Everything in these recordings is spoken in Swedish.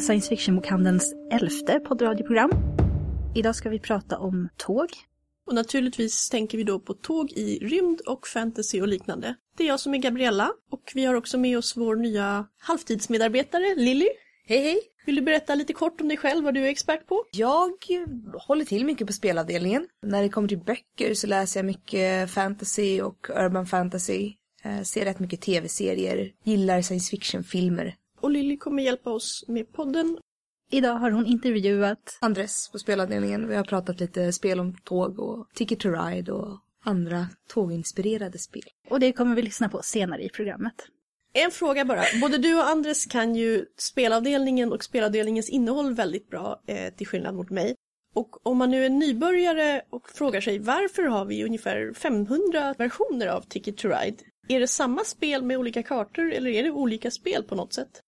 till science fiction-bokhandelns elfte poddradioprogram. Idag ska vi prata om tåg. Och naturligtvis tänker vi då på tåg i rymd och fantasy och liknande. Det är jag som är Gabriella och vi har också med oss vår nya halvtidsmedarbetare Lilly. Hej hej! Vill du berätta lite kort om dig själv, vad du är expert på? Jag håller till mycket på spelavdelningen. När det kommer till böcker så läser jag mycket fantasy och urban fantasy. Eh, ser rätt mycket tv-serier, gillar science fiction-filmer. Och Lilly kommer hjälpa oss med podden. Idag har hon intervjuat Andres på spelavdelningen. Vi har pratat lite spel om tåg och Ticket to Ride och andra tåginspirerade spel. och det kommer vi lyssna på senare i programmet. En fråga bara. Både du och Andres kan ju spelavdelningen och spelavdelningens innehåll väldigt bra, eh, till skillnad mot mig. Och om man nu är nybörjare och frågar sig varför har vi ungefär 500 versioner av Ticket to Ride? Är det samma spel med olika kartor eller är det olika spel på något sätt?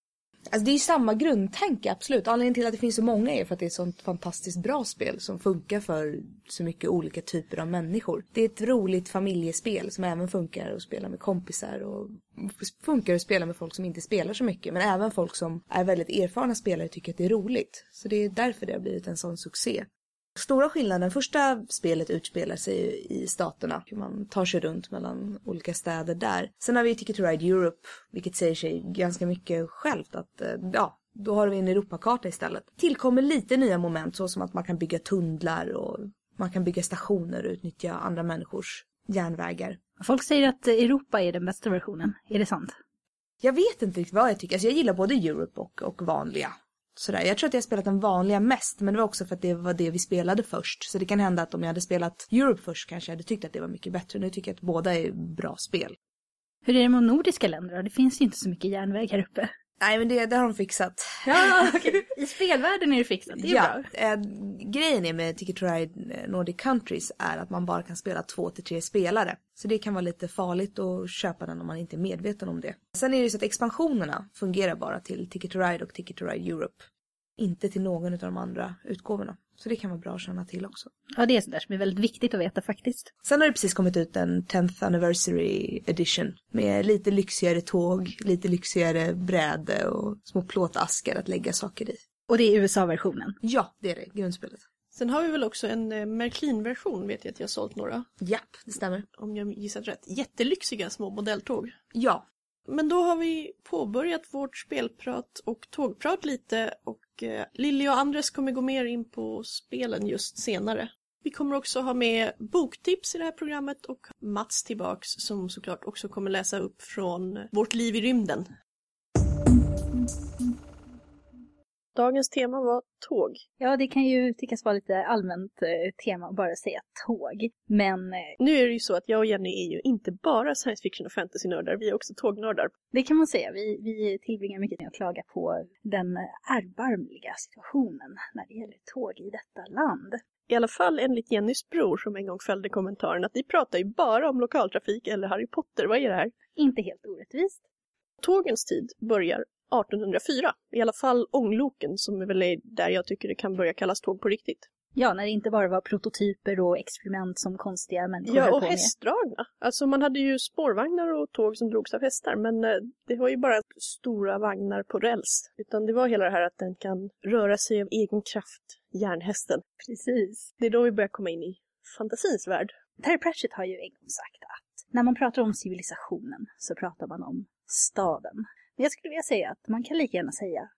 Alltså det är ju samma grundtanke, absolut. Anledningen till att det finns så många är för att det är ett sånt fantastiskt bra spel som funkar för så mycket olika typer av människor. Det är ett roligt familjespel som även funkar att spela med kompisar och funkar att spela med folk som inte spelar så mycket. Men även folk som är väldigt erfarna spelare tycker att det är roligt. Så det är därför det har blivit en sån succé. Stora skillnaden, första spelet utspelar sig i staterna. Man tar sig runt mellan olika städer där. Sen har vi Ticket to Ride Europe, vilket säger sig ganska mycket självt att, eh, ja, då har vi en Europakarta istället. Tillkommer lite nya moment så som att man kan bygga tunnlar och man kan bygga stationer och utnyttja andra människors järnvägar. Folk säger att Europa är den bästa versionen. Är det sant? Jag vet inte riktigt vad jag tycker. Alltså jag gillar både Europe och, och vanliga. Sådär. Jag tror att jag har spelat den vanliga mest, men det var också för att det var det vi spelade först. Så det kan hända att om jag hade spelat Europe först kanske jag hade tyckt att det var mycket bättre. Nu tycker jag att båda är bra spel. Hur är det med nordiska länder då? Det finns ju inte så mycket järnväg här uppe. Nej, men det, det har de fixat. Ja, okej. I spelvärlden är det fixat. Det är ja, bra. eh, grejen är med Ticket to Ride eh, Nordic Countries är att man bara kan spela två till tre spelare. Så det kan vara lite farligt att köpa den om man inte är medveten om det. Sen är det ju så att expansionerna fungerar bara till Ticket to Ride och Ticket to Ride Europe. Inte till någon av de andra utgåvorna. Så det kan vara bra att känna till också. Ja, det är sådär som är väldigt viktigt att veta faktiskt. Sen har det precis kommit ut en 10th anniversary edition med lite lyxigare tåg, lite lyxigare bräde och små plåtaskar att lägga saker i. Och det är USA-versionen. Ja, det är det, grundspelet. Sen har vi väl också en eh, Märklin-version vet jag att jag har sålt några. Japp, det stämmer. Om jag gissat rätt. Jättelyxiga små modelltåg. Ja, Men då har vi påbörjat vårt spelprat och tågprat lite och Eh, Lilly och Andres kommer gå mer in på spelen just senare. Vi kommer också ha med boktips i det här programmet och Mats tillbaks som såklart också kommer läsa upp från Vårt liv i rymden. Dagens tema var tåg. Ja, det kan ju tyckas vara lite allmänt eh, tema att bara säga tåg. Men eh, Nu är det ju så att jag och Jenny är ju inte bara science fiction och fantasy-nördar, vi är också tågnördar. det kan man säga. Vi, vi tillbringar mycket med att klaga på den erbarmliga situationen när det gäller tåg i detta land. I alla fall enligt Jennys bror som en gång fällde kommentaren att ni pratar ju bara om lokaltrafik eller Harry Potter, vad är det här? Inte helt orättvist. Tågens tid börjar 1804, i alla fall ångloken som är väl är där jag tycker det kan börja kallas tåg på riktigt. Ja, när det inte bara var prototyper och experiment som konstiga människor Ja, på och med. hästdragna. Alltså man hade ju spårvagnar och tåg som drogs av hästar, men eh, det var ju bara stora vagnar på räls. Utan det var hela det här att den kan röra sig av egen kraft, järnhästen. Precis. Det är då vi börjar komma in i fantasins värld. Terry Pratchett har ju en gång sagt att när man pratar om civilisationen så pratar man om staden. Jag skulle vilja säga att man kan lika gärna säga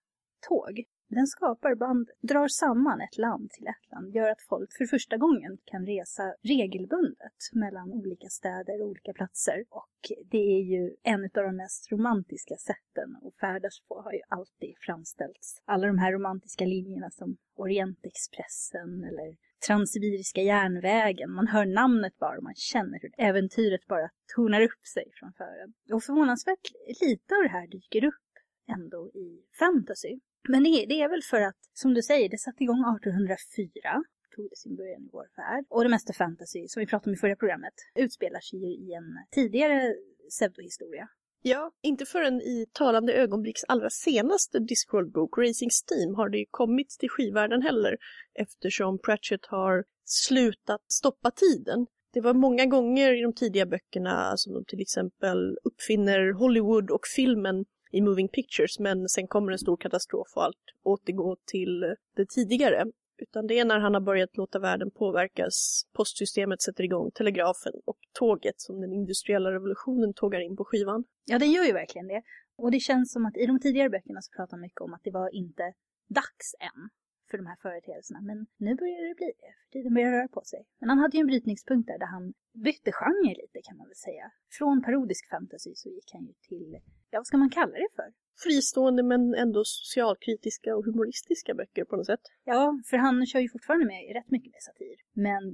tåg. Den skapar band, drar samman ett land till ett land, gör att folk för första gången kan resa regelbundet mellan olika städer och olika platser. Och det är ju en av de mest romantiska sätten att färdas på har ju alltid framställts. Alla de här romantiska linjerna som Orientexpressen eller Transsibiriska järnvägen. Man hör namnet bara och man känner hur äventyret bara tonar upp sig framför en. Och förvånansvärt lite av det här dyker upp ändå i fantasy. Men det är, det är väl för att, som du säger, det satte igång 1804 tog det sin början i vår värld. Och det mesta fantasy, som vi pratade om i förra programmet, utspelar sig ju i en tidigare pseudohistoria. Ja, inte förrän i talande ögonblicks allra senaste Discworld-bok, Racing Steam, har det ju kommit till skivvärlden heller eftersom Pratchett har slutat stoppa tiden. Det var många gånger i de tidiga böckerna som de till exempel uppfinner Hollywood och filmen i Moving Pictures men sen kommer en stor katastrof och allt återgår till det tidigare. Utan det är när han har börjat låta världen påverkas, postsystemet sätter igång, telegrafen och tåget som den industriella revolutionen tågar in på skivan. Ja, den gör ju verkligen det. Och det känns som att i de tidigare böckerna så pratar man mycket om att det var inte dags än för de här företeelserna. Men nu börjar det bli det, för tiden börjar röra på sig. Men han hade ju en brytningspunkt där, där han bytte genre lite kan man väl säga. Från parodisk fantasy så gick han ju till, ja vad ska man kalla det för? Fristående men ändå socialkritiska och humoristiska böcker på något sätt. Ja, för han kör ju fortfarande med rätt mycket med satir. Men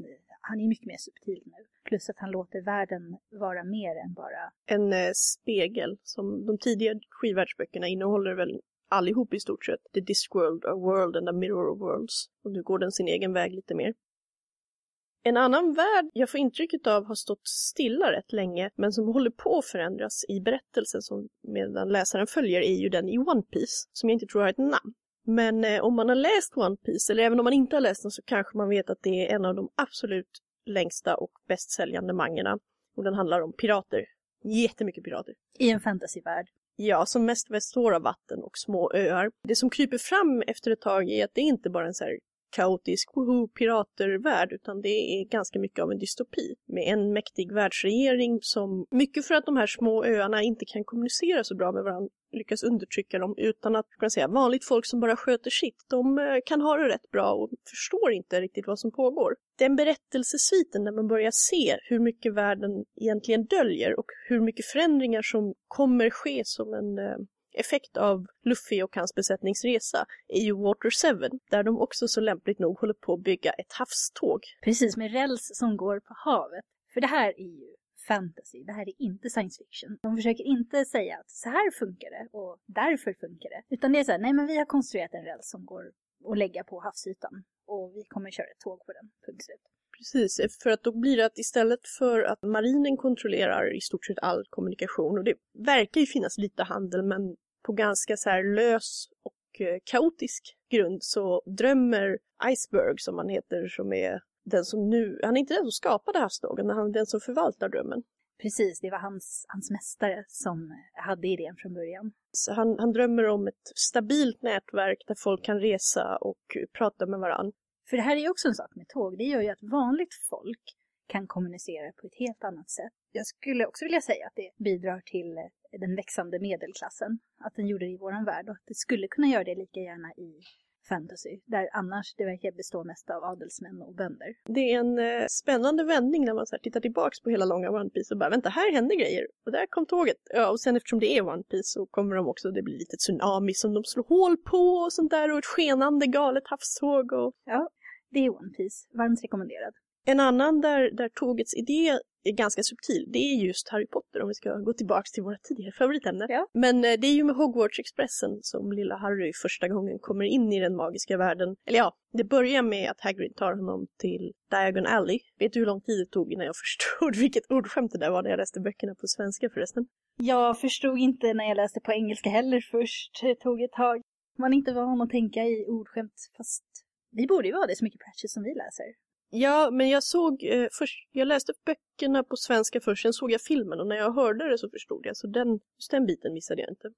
han är mycket mer subtil nu. Plus att han låter världen vara mer än bara... En eh, spegel, som de tidigare skivvärldsböckerna innehåller väl allihop i stort sett. The Discworld, A World and a Mirror of Worlds. Och nu går den sin egen väg lite mer. En annan värld jag får intrycket av har stått stilla rätt länge men som håller på att förändras i berättelsen som medan läsaren följer är ju den i One Piece som jag inte tror har ett namn. Men eh, om man har läst One Piece eller även om man inte har läst den så kanske man vet att det är en av de absolut längsta och bäst säljande mangerna. Och den handlar om pirater. Jättemycket pirater. I en fantasyvärld. Ja, som mest består av vatten och små öar. Det som kryper fram efter ett tag är att det inte bara är en så här kaotisk woho piratervärld utan det är ganska mycket av en dystopi med en mäktig världsregering som mycket för att de här små öarna inte kan kommunicera så bra med varandra lyckas undertrycka dem utan att kan säga, vanligt folk som bara sköter sitt, de eh, kan ha det rätt bra och förstår inte riktigt vad som pågår. Den berättelsesviten där man börjar se hur mycket världen egentligen döljer och hur mycket förändringar som kommer ske som en eh, effekt av Luffy och hans besättningsresa är ju Water 7 där de också så lämpligt nog håller på att bygga ett havståg. Precis, med räls som går på havet. För det här är ju fantasy, det här är inte science fiction. De försöker inte säga att så här funkar det och därför funkar det. Utan det är så här, nej men vi har konstruerat en räls som går att lägga på havsytan och vi kommer köra ett tåg på den, punkt slut. Precis, för att då blir det att istället för att marinen kontrollerar i stort sett all kommunikation och det verkar ju finnas lite handel men på ganska så här lös och eh, kaotisk grund så drömmer Iceberg som han heter som är den som nu, han är inte den som skapade havsdagen, men han är den som förvaltar drömmen. Precis, det var hans, hans mästare som hade idén från början. Så han, han drömmer om ett stabilt nätverk där folk kan resa och prata med varandra. För det här är ju också en sak med tåg, det gör ju att vanligt folk kan kommunicera på ett helt annat sätt. Jag skulle också vilja säga att det bidrar till den växande medelklassen, att den gjorde det i våran värld och att det skulle kunna göra det lika gärna i fantasy, där annars det verkar bestå mest av adelsmän och bönder. Det är en eh, spännande vändning när man så tittar tillbaks på hela långa One Piece och bara vänta, här händer grejer och där kom tåget. Ja, och sen eftersom det är One Piece så kommer de också, det blir lite tsunami som de slår hål på och sånt där och ett skenande galet havståg och... Ja, det är One Piece, varmt rekommenderad. En annan där, där tågets idé är ganska subtil, det är just Harry Potter om vi ska gå tillbaks till våra tidigare favoritämnen. Ja. Men eh, det är ju med Hogwarts-expressen som lilla Harry första gången kommer in i den magiska världen. Eller ja, det börjar med att Hagrid tar honom till Diagon Alley. Vet du hur lång tid det tog innan jag förstod vilket ordskämt det där var när jag läste böckerna på svenska förresten? Jag förstod inte när jag läste på engelska heller först. Det tog ett tag. Man är inte van att tänka i ordskämt, fast vi borde ju vara det så mycket Pratchett som vi läser. Ja, men jag såg eh, först, jag läste böckerna på svenska först, sen såg jag filmen och när jag hörde det så förstod jag, så den, just den biten missade jag inte.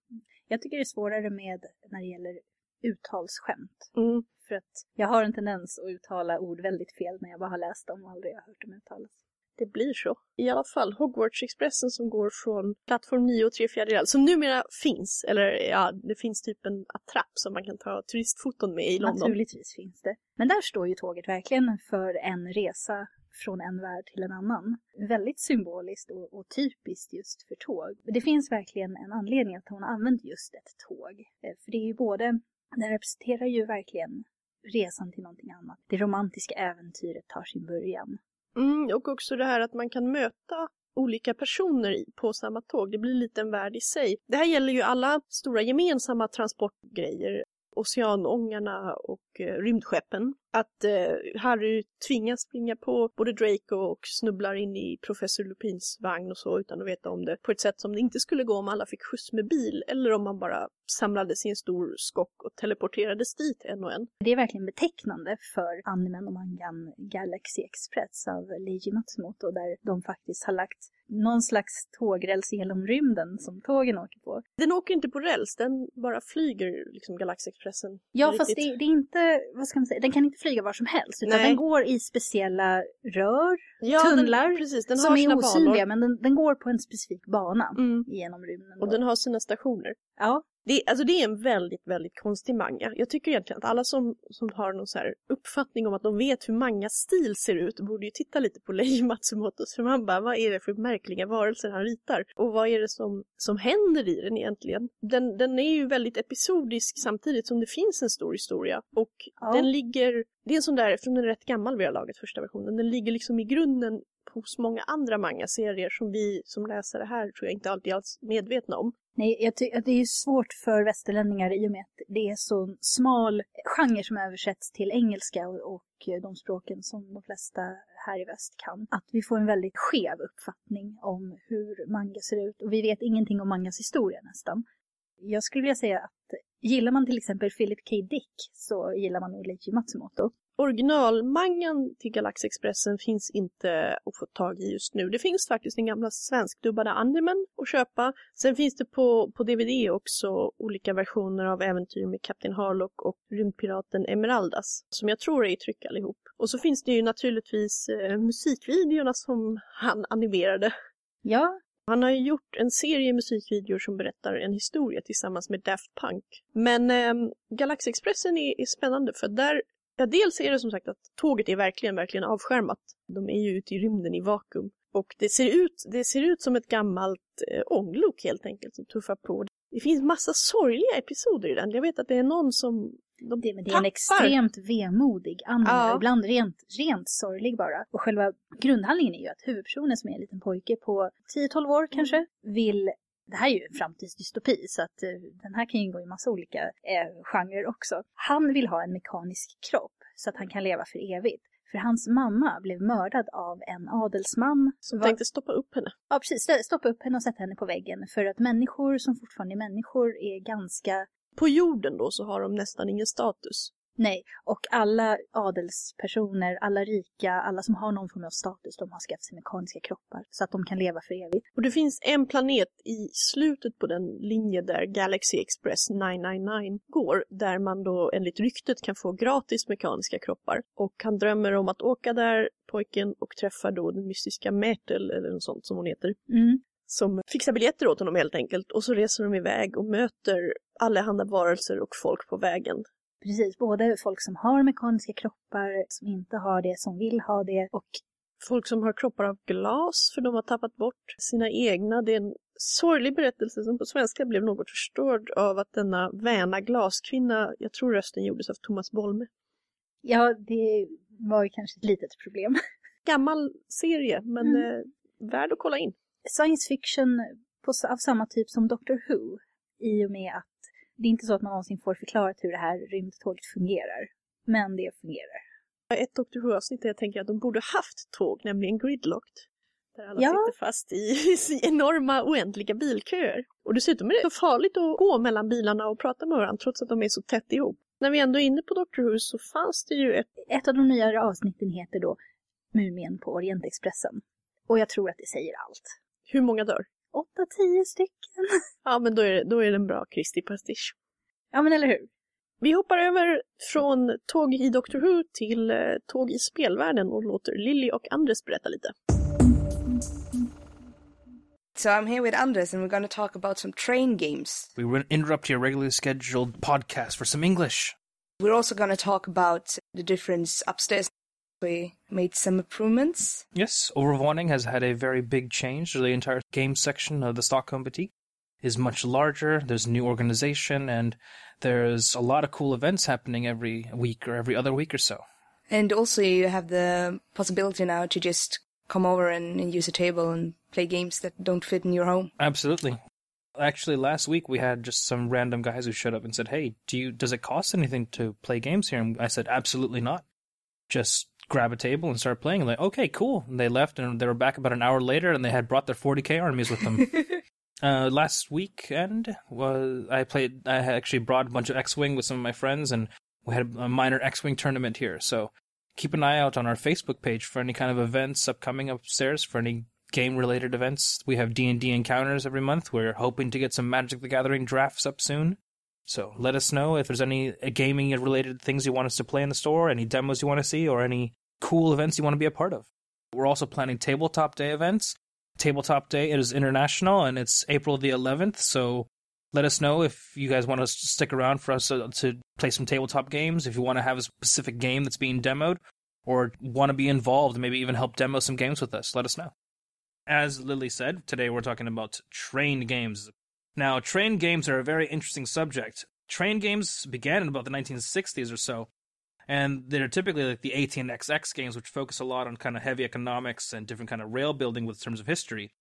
Jag tycker det är svårare med när det gäller uttalsskämt. Mm. För att jag har en tendens att uttala ord väldigt fel när jag bara har läst dem och aldrig har hört dem uttalas. Det blir så. I alla fall Hogwarts-expressen som går från plattform 9 och 3 fjärdedel, som numera finns, eller ja, det finns typ en attrapp som man kan ta turistfoton med i London. Naturligtvis finns det. Men där står ju tåget verkligen för en resa från en värld till en annan. Väldigt symboliskt och, och, typiskt just för tåg. Det finns verkligen en anledning att hon har använt just ett tåg. Eh, för det är ju både, den representerar ju verkligen resan till någonting annat. Det romantiska äventyret tar sin början. Mm, och också det här att man kan möta olika personer på samma tåg. Det blir lite en värld i sig. Det här gäller ju alla stora gemensamma transportgrejer oceanångarna och eh, rymdskeppen. Att eh, Harry tvingas springa på både Draco och snubblar in i professor Lupins vagn och så utan att veta om det på ett sätt som det inte skulle gå om alla fick skjuts med bil eller om man bara samlades i en stor skock och teleporterades dit en och en. Det är verkligen betecknande för animen och mangan Galaxy Express av Leiji Matsumoto där de faktiskt har lagt någon slags tågräls genom rymden som tågen åker på. Den åker inte på räls, den bara flyger liksom Galaxexpressen. Ja, riktigt. fast det, det, är inte, vad ska man säga, den kan inte flyga var som helst. Utan Nej. den går i speciella rör ja, tunnlar den, precis, den som är osynliga, banor. men den, den går på en specifik bana Mm. genom rymden. Och då. den har sina stationer. Ja, Det, är- alltså det är en väldigt, väldigt konstig manga. Jag tycker egentligen att alla som, som har någon så här uppfattning om att de vet hur manga-stil ser ut borde ju titta lite på Leiji Matsumotos. För man bara, vad är det för märkliga varelser han ritar? Och vad är det som, som händer i den egentligen? Den, den är ju väldigt episodisk samtidigt som det finns en stor historia. Och Ja. den ligger, det är en sån där, eftersom den är rätt gammal det här laget, första versionen, den ligger liksom i grunden hos många andra manga-serier som vi som läsare här tror jag inte alltid alls är medvetna om. nej, jag tycker att det är svårt för västerlänningar i och med att det är så smal genre som översätts till engelska och, och de språken som de flesta här i väst kan. Att vi får en väldigt skev uppfattning om hur manga ser ut och vi vet ingenting om mangas historia nästan. Jag skulle vilja säga att gillar man till exempel Philip K. Dick så gillar man nog Leiji Matsumoto. Originalmangan till Galaxexpressen finns inte att få tag i just nu. Det finns faktiskt den gamla svenskdubbade animen att köpa. Sen finns det på, på DVD också olika versioner av äventyr med Kapten Harlock och rymdpiraten Emeraldas som jag tror är i tryck allihop. Och så finns det ju naturligtvis eh, musikvideorna som han animerade. Ja, Han har ju gjort en serie musikvideor som berättar en historia tillsammans med Daft Punk. Men eh, Galaxexpressen är, är spännande för där, ja dels är det som sagt att tåget är verkligen, verkligen avskärmat. De är ju ute i rymden i vakuum. Och det ser ut, det ser ut som ett gammalt eh, ånglok helt enkelt som tuffar på. Det finns massa sorgliga episoder i den. Jag vet att det är någon som de det, men det är en extremt vemodig anime Ja. ibland rent, rent sorglig bara. Och själva grundhandlingen är ju att huvudpersonen som är en liten pojke på 10-12 år kanske vill det här är ju en framtidsdystopi så att eh, den här kan ju gå i massa olika eh, genrer också. Han vill ha en mekanisk kropp så att han kan leva för evigt. För hans mamma blev mördad av en adelsman. som var- tänkte stoppa upp henne. Ja, precis. Stoppa upp henne och sätta henne på väggen. För att människor som fortfarande är människor är ganska På jorden då så har de nästan ingen status. Nej, och alla adelspersoner, alla rika, alla som har någon form av status, de har skaffat sig mekaniska kroppar så att de kan leva för evigt. Och det finns en planet i slutet på den linje där Galaxy Express 999 går, där man då enligt ryktet kan få gratis mekaniska kroppar. Och han drömmer om att åka där, pojken, och träffar då den mystiska Myrtle, eller något sånt som hon heter, Mm. som fixar biljetter åt honom helt enkelt. Och så reser de iväg och möter allehanda varelser och folk på vägen. Precis, både folk som har mekaniska kroppar, som inte har det, som vill ha det och Folk som har kroppar av glas för de har tappat bort sina egna. Det är en sorglig berättelse som på svenska blev något förstörd av att denna väna glaskvinna, jag tror rösten gjordes av Thomas Bolme. ja, det var ju kanske ett litet problem. Gammal serie, men Mm. eh, värd att kolla in. Science fiction på, av samma typ som Doctor Who i och med att det är inte så att man någonsin får förklarat hur det här rymdtåget fungerar. Men det fungerar. Ett Doctor Who-avsnitt där jag tänker att de borde haft tåg, nämligen Gridlocked. Där alla Ja. sitter fast i, i enorma oändliga bilköer. Och dessutom är det så farligt att gå mellan bilarna och prata med varandra trots att de är så tätt ihop. När vi ändå är inne på Doctor Who så fanns det ju ett Ett av de nyare avsnitten heter då Mumien på Orientexpressen. Och jag tror att det säger allt. Hur många dör? 8-10 stycken. Ja, men då är det, då är det en bra Kristi pastisch. Ja, men eller hur? Vi hoppar över från tåg i Doctor Who till eh, tåg i spelvärlden och låter Lilly och Andres berätta lite. So I'm here with Anders and we're going to talk about some train games. We will interrupt your regularly scheduled podcast for some English. We're also going to talk about the difference upstairs. We made some improvements. Yes, Overvåning has had a very big change. The entire game section of the Stockholm Boutique is much larger. There's a new organization, and there's a lot of cool events happening every week or every other week or so. And also you have the possibility now to just come over and, and use a table and play games that don't fit in your home. Absolutely. Actually, last week we had just some random guys who showed up and said, "Hey, do you does it cost anything to play games here?" And I said, "Absolutely not. Just grab a table and start playing." And like, "Okay, cool." And they left, and they were back about an hour later, and they had brought their 40k armies with them. uh, last weekend was I played. I actually brought a bunch of X-wing with some of my friends, and we had a minor X-wing tournament here. So keep an eye out on our Facebook page for any kind of events upcoming upstairs for any game related events. We have D&D encounters every month. We're hoping to get some Magic the Gathering drafts up soon. So let us know if there's any gaming related things you want us to play in the store, any demos you want to see, or any cool events you want to be a part of. We're also planning Tabletop Day events. Tabletop Day it is international and it's April the 11th, so let us know if you guys want to stick around for us to, play some tabletop games, if you want to have a specific game that's being demoed, or want to be involved, maybe even help demo some games with us, let us know. As Lily said, today we're talking about train games. Now, train games are a very interesting subject. Train games began in about the 1960s or so, and they're typically like the AT&XX games, which focus a lot on kind of heavy economics and different kind of rail building with terms of history.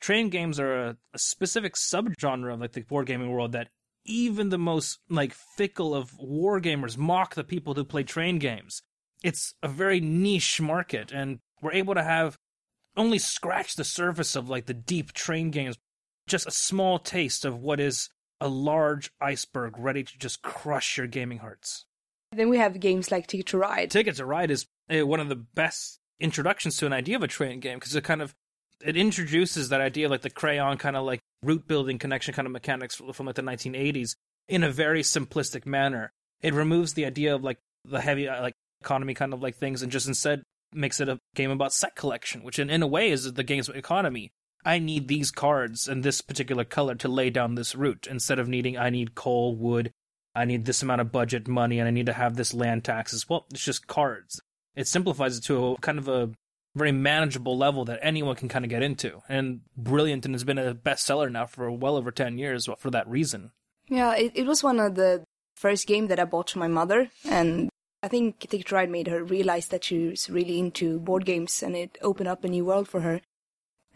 Train games are a, a specific subgenre of like the board gaming world that even the most like fickle of war gamers mock the people who play train games. It's a very niche market, and we're able to have only scratch the surface of like the deep train games, just a small taste of what is a large iceberg ready to just crush your gaming hearts. Then we have games like Ticket to Ride. Ticket to Ride is uh, one of the best introductions to an idea of a train game because it kind of it introduces that idea of like the crayon kind of like route building connection kind of mechanics from, from like the 1980s in a very simplistic manner. It removes the idea of like the heavy uh, like economy kind of like things and just instead makes it a game about set collection, which in, in a way is the game's economy. I need these cards and this particular color to lay down this route instead of needing I need coal, wood, I need this amount of budget money, and I need to have this land taxes. Well, it's just cards. It simplifies it to a kind of a very manageable level that anyone can kind of get into. And brilliant and has been a bestseller now for well over 10 years for that reason. Yeah, it, it was one of the first game that I bought to my mother, and I think Ticket Ride made her realize that she was really into board games, and it opened up a new world for her.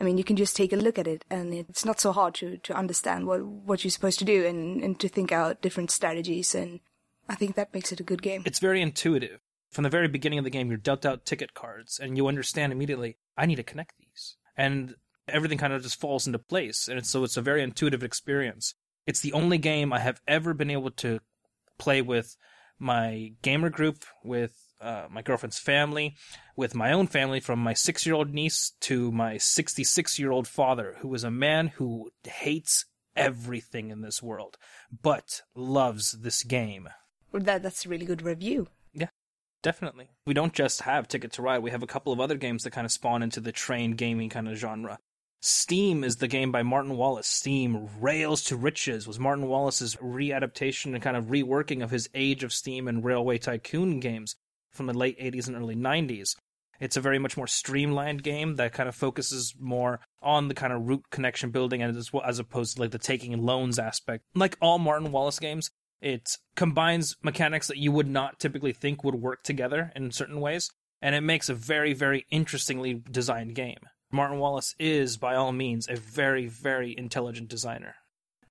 I mean, you can just take a look at it, and it's not so hard to, to understand what, what you're supposed to do and, and to think out different strategies. And I think that makes it a good game. It's very intuitive. From the very beginning of the game, you're dealt out ticket cards, and you understand immediately, I need to connect these. And everything kind of just falls into place. And so it's a very intuitive experience. It's the only game I have ever been able to play with my gamer group, with uh, my girlfriend's family, with my own family, from my six year old niece to my 66 year old father, who is a man who hates everything in this world, but loves this game. Well, that, that's a really good review. Yeah, definitely. We don't just have Ticket to Ride, we have a couple of other games that kind of spawn into the train gaming kind of genre. Steam is the game by Martin Wallace. Steam Rails to Riches was Martin Wallace's readaptation and kind of reworking of his Age of Steam and Railway Tycoon games from the late 80s and early 90s. It's a very much more streamlined game that kind of focuses more on the kind of route connection building and as, well, as opposed to like the taking loans aspect. Like all Martin Wallace games, it combines mechanics that you would not typically think would work together in certain ways, and it makes a very, very interestingly designed game. Martin Wallace is, by all means, a very, very intelligent designer.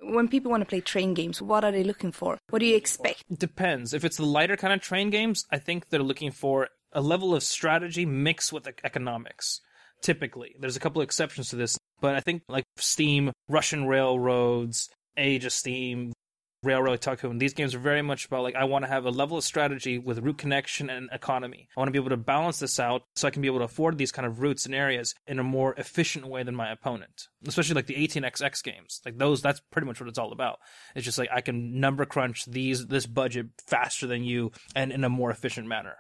When people want to play train games, what are they looking for? What do you expect? Depends. If it's the lighter kind of train games, I think they're looking for a level of strategy mixed with economics. Typically, there's a couple of exceptions to this, but I think like Steam, Russian Railroads, Age of Steam, Railroad Tycoon. These games are very much about like I want to have a level of strategy with route connection and economy. I want to be able to balance this out so I can be able to afford these kind of routes and areas in a more efficient way than my opponent. Especially like the AT&XX games. Like those that's pretty much what it's all about. It's just like I can number crunch these this budget faster than you and in a more efficient manner.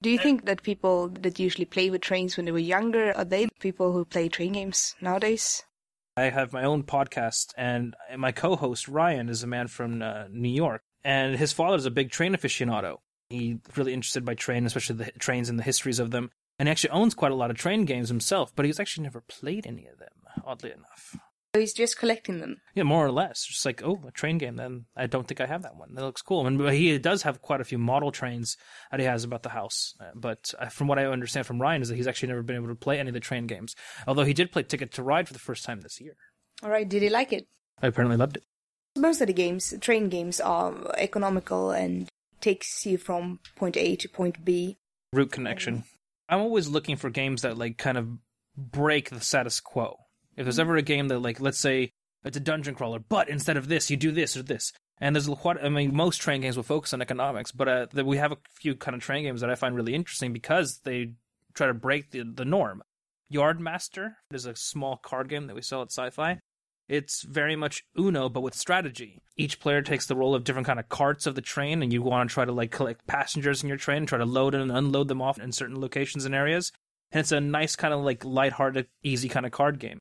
Do you think that people that usually play with trains when they were younger are they people who play train games nowadays? I have my own podcast, and my co-host Ryan is a man from uh, New York, and his father is a big train aficionado. He's really interested by train, especially the trains and the histories of them. And he actually owns quite a lot of train games himself, but he's actually never played any of them, oddly enough. So he's just collecting them. Yeah, more or less. Just like, oh, a train game. Then I don't think I have that one. That looks cool. And he does have quite a few model trains that he has about the house. Uh, but uh, from what I understand from Ryan is that he's actually never been able to play any of the train games. Although he did play Ticket to Ride for the first time this year. All right. Did he like it? I apparently loved it. Most of the games, train games, are economical and takes you from point A to point B. Route connection. I'm always looking for games that like kind of break the status quo. If there's ever a game that, like, let's say it's a dungeon crawler, but instead of this, you do this or this. And there's quite, I mean, most train games will focus on economics, but uh, we have a few kind of train games that I find really interesting because they try to break the, the norm. Yardmaster is a small card game that we sell at Sci-Fi. It's very much Uno, but with strategy. Each player takes the role of different kind of carts of the train, and you want to try to like collect passengers in your train, try to load and unload them off in certain locations and areas. And it's a nice kind of like lighthearted, easy kind of card game.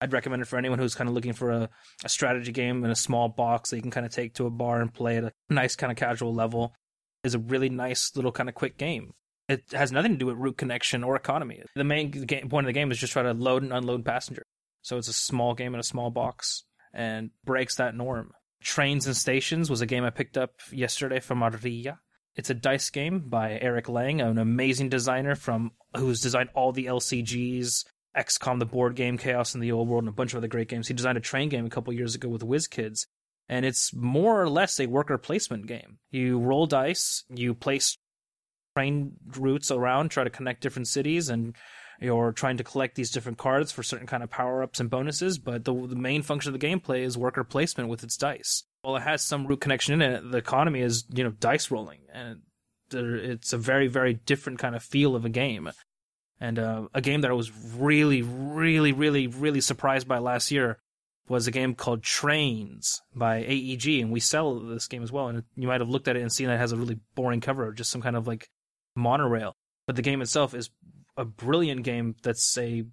I'd recommend it for anyone who's kind of looking for a, a strategy game in a small box that you can kind of take to a bar and play at a nice kind of casual level. Is a really nice little kind of quick game. It has nothing to do with route connection or economy. The main game, point of the game is just try to load and unload passengers. So it's a small game in a small box and breaks that norm. Trains and Stations was a game I picked up yesterday from Maria. It's a dice game by Eric Lang, an amazing designer from who's designed all the LCGs, XCOM, the board game, Chaos in the Old World, and a bunch of other great games. He designed a train game a couple years ago with WizKids, and it's more or less a worker placement game. You roll dice, you place train routes around, try to connect different cities, and you're trying to collect these different cards for certain kind of power ups and bonuses. But the, the main function of the gameplay is worker placement with its dice. While it has some root connection in it, the economy is you know dice rolling, and it's a very very different kind of feel of a game. And uh, a game that I was really, really, really, really surprised by last year was a game called Trains by AEG, and we sell this game as well. And you might have looked at it and seen that it has a really boring cover, just some kind of like monorail. But the game itself is a brilliant game that's a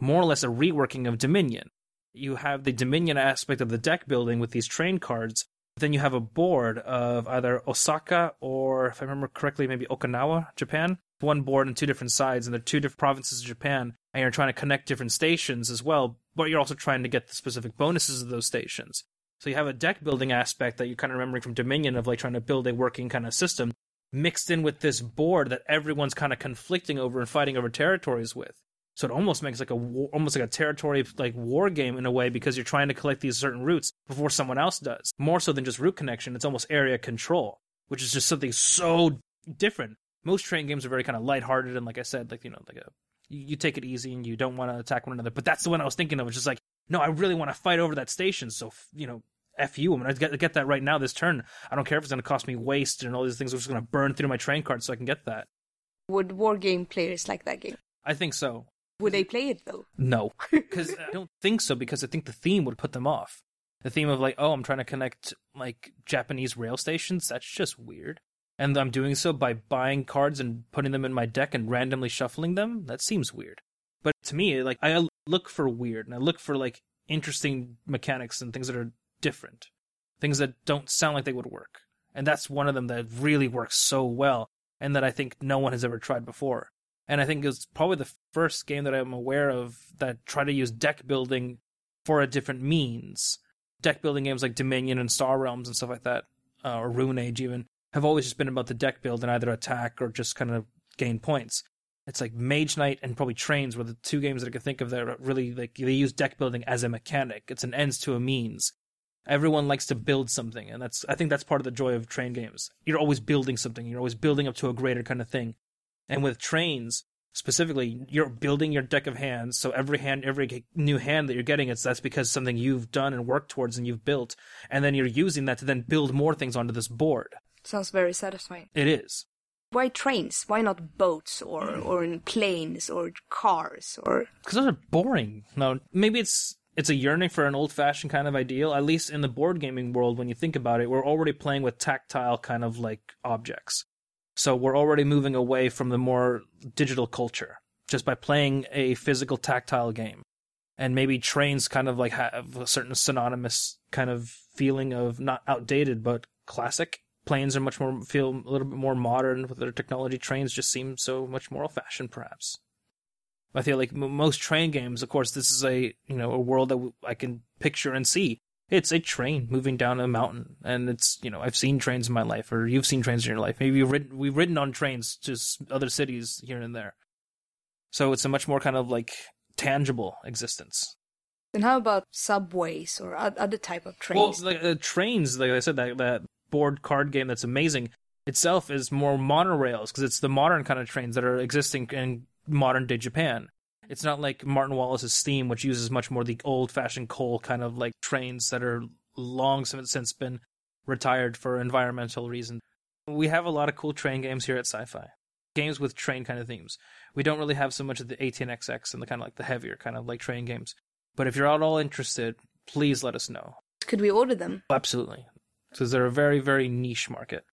more or less a reworking of Dominion. You have the Dominion aspect of the deck building with these train cards. Then you have a board of either Osaka or, if I remember correctly, maybe Okinawa, Japan. One board and two different sides, and they're two different provinces of Japan, and you're trying to connect different stations as well, but you're also trying to get the specific bonuses of those stations. So you have a deck building aspect that you're kind of remembering from Dominion of like trying to build a working kind of system mixed in with this board that everyone's kind of conflicting over and fighting over territories with. So it almost makes like a war, almost like a territory like war game in a way because you're trying to collect these certain routes before someone else does. More so than just route connection, it's almost area control, which is just something so different. Most train games are very kind of lighthearted and like I said, like you know, like a you, you take it easy and you don't want to attack one another. But that's the one I was thinking of. It's just like, no, I really want to fight over that station. So you know, F you. I'm to get, get that right now this turn. I don't care if it's going to cost me waste and all these things. I'm just going to burn through my train card so I can get that. Would war game players like that game? I think so. Would they play it though? No, because I don't think so. Because I think the theme would put them off. The theme of like, oh, I'm trying to connect like Japanese rail stations. That's just weird. And I'm doing so by buying cards and putting them in my deck and randomly shuffling them. That seems weird. But to me, like I look for weird and I look for like interesting mechanics and things that are different, things that don't sound like they would work. And that's one of them that really works so well and that I think no one has ever tried before. And I think it's probably the first game that I'm aware of that try to use deck building for a different means. Deck building games like Dominion and Star Realms and stuff like that, uh, or Rune Age even, have always just been about the deck build and either attack or just kind of gain points. It's like Mage Knight and probably Trains were the two games that I could think of that really like they use deck building as a mechanic. It's an ends to a means. Everyone likes to build something and that's i think that's part of the joy of train games. You're always building something. You're always building up to a greater kind of thing. And with trains specifically you're building your deck of hands. So every hand every new hand that you're getting it's that's because something you've done and worked towards and you've built. And then you're using that to then build more things onto this board sounds very satisfying it is why trains why not boats or or in planes or cars or because those are boring no maybe it's it's a yearning for an old fashioned kind of ideal. At least in the board gaming world, when you think about it, we're already playing with tactile kind of like objects. So we're already moving away from the more digital culture just by playing a physical tactile game. And maybe trains kind of like have a certain synonymous kind of feeling of not outdated but classic. Planes are much more feel a little bit more modern with their technology. Trains just seem so much more old fashioned, perhaps. I feel like most train games, of course, this is a you know a world that I can picture and see. It's a train moving down a mountain, and it's you know I've seen trains in my life, or you've seen trains in your life. Maybe you've ridden, we've ridden on trains to other cities here and there. So it's a much more kind of like tangible existence. And how about subways or other type of trains? Well, like, uh, trains, like I said, that that board card game that's amazing itself is more monorails because it's the modern kind of trains that are existing in modern day Japan. It's not like Martin Wallace's Steam, which uses much more the old fashioned coal kind of like trains that are long since been retired for environmental reasons. We have a lot of cool train games here at Sci Fi. games with train kind of themes. We don't really have so much of the ATNXX and the kind of like the heavier kind of like train games. But if you're at all interested, please let us know. Could we order them? Absolutely. Because they're a very, very niche market.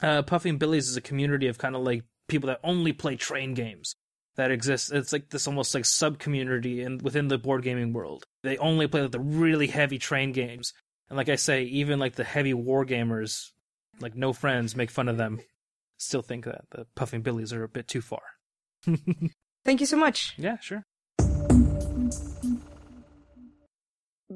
Uh, Puffy and Billy's is a community of kind of like people that only play train games that exists. It's like this almost like sub community in within the board gaming world. They only play like the really heavy train games. And like I say, even like the heavy war gamers, like no friends, make fun of them. Still think that the Puffy and Billy's are a bit too far. Thank you so much. Yeah, sure.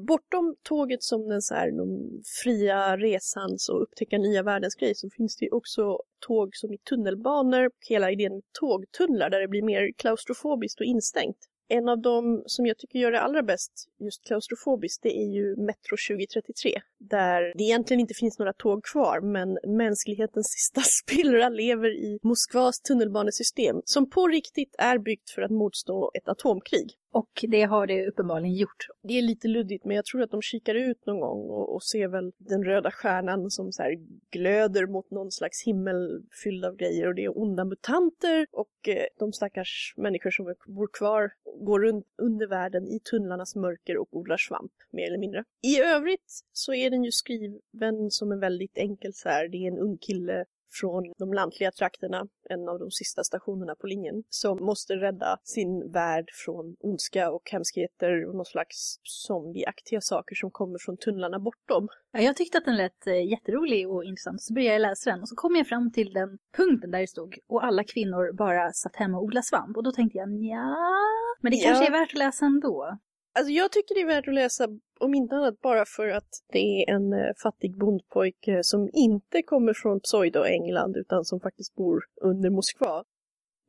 Bortom tåget som den så här, de fria resans och upptäcka nya världens grej så finns det ju också tåg som i tunnelbanor, hela idén med tågtunnlar där det blir mer klaustrofobiskt och instängt. En av dem som jag tycker gör det allra bäst just klaustrofobiskt det är ju Metro 2033 där det egentligen inte finns några tåg kvar men mänsklighetens sista spillra lever i Moskvas tunnelbanesystem som på riktigt är byggt för att motstå ett atomkrig. Och det har det uppenbarligen gjort. Det är lite luddigt men jag tror att de kikar ut någon gång och, och ser väl den röda stjärnan som så här glöder mot någon slags himmel fylld av grejer och det är onda mutanter och eh, de stackars människor som bor kvar går runt under världen i tunnlarnas mörker och odlar svamp mer eller mindre. I övrigt så är den ju skriven som en väldigt enkel så här, det är en ung kille från de lantliga trakterna, en av de sista stationerna på linjen, som måste rädda sin värld från ondska och hemskheter och någon slags zombieaktiga saker som kommer från tunnlarna bortom. Ja, jag tyckte att den lät eh, jätterolig och intressant, så började jag läsa den och så kom jag fram till den punkten där det stod och alla kvinnor bara satt hemma och odlade svamp och då tänkte jag ja, men det kanske Ja. är värt att läsa ändå. Alltså jag tycker det är värt att läsa, om inte annat bara för att det är en eh, fattig bondpojke som inte kommer från pseudo-England utan som faktiskt bor under Moskva.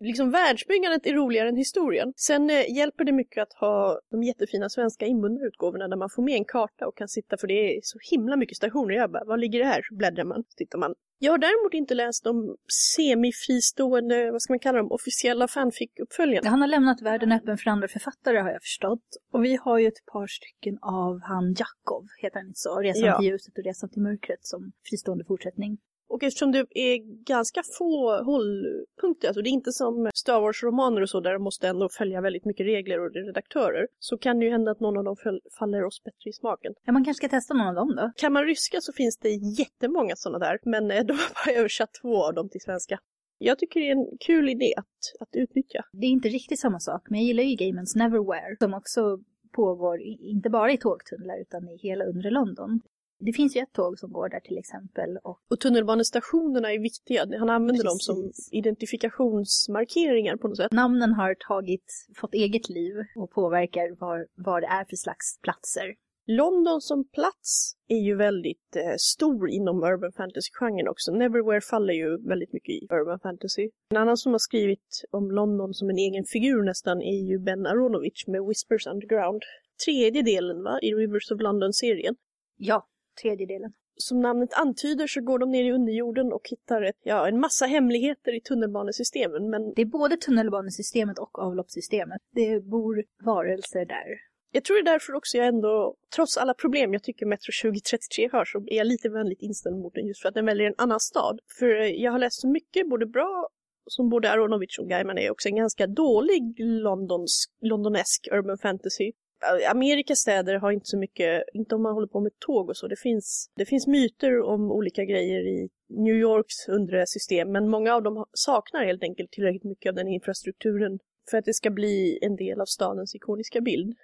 Liksom världsbyggandet är roligare än historien. Sen eh, hjälper det mycket att ha de jättefina svenska inbundna utgåvorna där man får med en karta och kan sitta, för det är så himla mycket stationer. Jag bara, vad ligger det här? Så bläddrar man, så tittar man. Jag har däremot inte läst de semifristående, vad ska man kalla dem, officiella fanfic-uppföljarna. Han har lämnat världen öppen för andra författare har jag förstått. Och vi har ju ett par stycken av han Jakov, heter han inte så? Resan Ja. till ljuset och Resan till mörkret som fristående fortsättning. Och eftersom det är ganska få hållpunkter, alltså det är inte som Star Wars-romaner och så där de måste ändå följa väldigt mycket regler och redaktörer, så kan det ju hända att någon av dem faller oss bättre i smaken. Ja, man kanske ska testa någon av dem då. Kan man ryska så finns det jättemånga sådana där, men eh, de har bara översatt två av dem till svenska. Jag tycker det är en kul idé att, att utnyttja. Det är inte riktigt samma sak, men jag gillar ju Gamens Neverwhere som också pågår inte bara i tågtunnlar utan i hela undre London. Det finns ju ett tåg som går där till exempel och Och tunnelbanestationerna är viktiga. Han använder dem som Precis. identifikationsmarkeringar på något sätt. namnen har tagit, fått eget liv och påverkar vad, vad det är för slags platser. London som plats är ju väldigt eh, stor inom urban fantasy-genren också. Neverwhere faller ju väldigt mycket i urban fantasy. En annan som har skrivit om London som en egen figur nästan är ju Ben Aronovich med Whispers Underground. Tredje delen va, i Rivers of London-serien. Ja, tredje delen. Som namnet antyder så går de ner i underjorden och hittar ett, ja, en massa hemligheter i tunnelbanesystemen. Men Det är både tunnelbanesystemet och avloppssystemet. Det bor varelser där. jag tror det är därför också jag ändå, trots alla problem jag tycker Metro 2033 har, så är jag lite vänligt inställd mot den just för att den väljer en annan stad. För jag har läst så mycket, både bra som både Aronovich och Gaiman är också en ganska dålig Londons, londonesk urban fantasy. Äh, Amerikas städer har inte så mycket, inte om man håller på med tåg och så, det finns, det finns myter om olika grejer i New Yorks undre system, men många av dem saknar helt enkelt tillräckligt mycket av den infrastrukturen för att det ska bli en del av stadens ikoniska bild.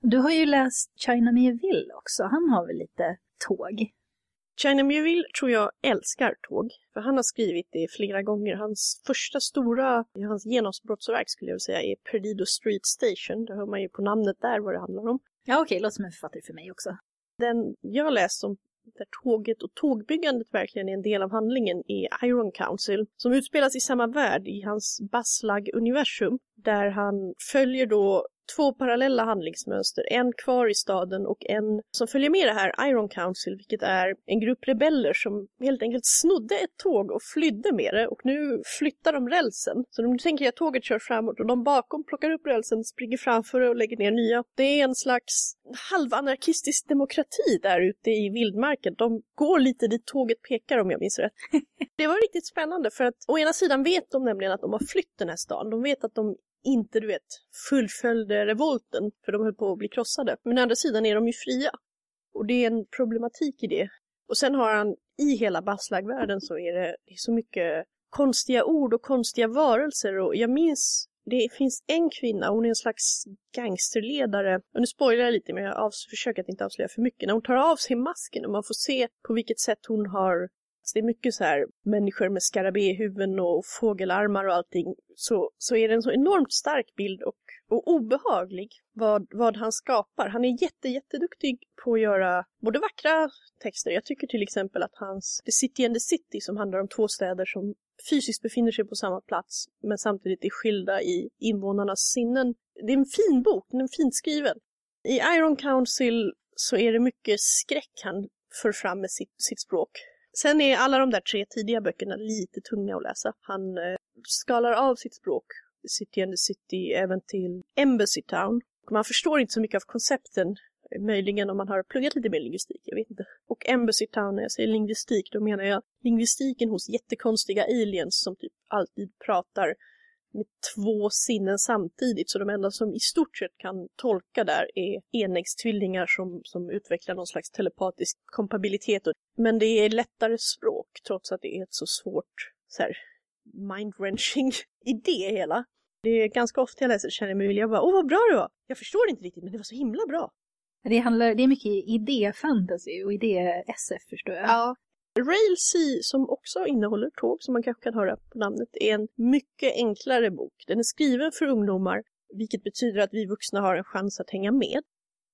Du har ju läst China Mieville också. Han har väl lite tåg? China Muville tror jag älskar tåg, för han har skrivit det flera gånger. Hans första stora, hans genombrottsverk skulle jag vilja säga, är Perdido Street Station. Det hör man ju på namnet där vad det handlar om. Ja, okej, låter som en författare för mig också. Den jag läst som där tåget och tågbyggandet verkligen är en del av handlingen är Iron Council, som utspelas i samma värld i hans Baslag-universum, där han följer då två parallella handlingsmönster. En kvar i staden och en som följer med det här Iron Council, vilket är en grupp rebeller som helt enkelt snodde ett tåg och flydde med det och nu flyttar de rälsen. Så nu tänker att tåget kör framåt och de bakom plockar upp rälsen, springer framför och lägger ner nya. Det är en slags halvanarkistisk demokrati där ute i vildmarken. De går lite dit tåget pekar om jag minns rätt. det var riktigt spännande för att å ena sidan vet de nämligen att de har flytt den här stan. De vet att de inte, du vet, fullföljde revolten för de höll på att bli krossade. Men å andra sidan är de ju fria. Och det är en problematik i det. Och sen har han, i hela Baslag-världen så är det, det är så mycket konstiga ord och konstiga varelser och jag minns det finns en kvinna, hon är en slags gangsterledare. Och nu spoilar jag lite men jag försöker att inte avslöja för mycket. När hon tar av sig masken och man får se på vilket sätt hon har så det är mycket så här människor med skarabéhuvuden och fågelarmar och allting. Så, så är det en så enormt stark bild och, och obehaglig vad, vad han skapar. Han är jätte, jätteduktig på att göra både vackra texter. Jag tycker till exempel att hans The City and the City som handlar om två städer som fysiskt befinner sig på samma plats men samtidigt är skilda i invånarnas sinnen. Det är en fin bok, den är fint skriven. I Iron Council så är det mycket skräck han för fram med sitt, sitt språk. Sen är alla de där tre tidiga böckerna lite tunga att läsa. Han eh, skalar av sitt språk, City and the City, även till Embassy Town. Man förstår inte så mycket av koncepten, möjligen om man har pluggat lite mer lingvistik, jag vet inte. Och Embassy Town, när jag säger lingvistik, då menar jag lingvistiken hos jättekonstiga aliens som typ alltid pratar med två sinnen samtidigt. Så de enda som i stort sett kan tolka där är enäggstvillingar som, som utvecklar någon slags telepatisk kompabilitet. Men det är lättare språk trots att det är ett så svårt så här, mind-wrenching idé hela. Det är ganska ofta jag läser känner jag mig vilja bara, åh vad bra det var! Jag förstår inte riktigt men det var så himla bra. Det, handlar, det är mycket idé-fantasy och idé-SF förstår jag. Ja, Railsea som också innehåller tåg som man kanske kan höra på namnet är en mycket enklare bok. Den är skriven för ungdomar vilket betyder att vi vuxna har en chans att hänga med.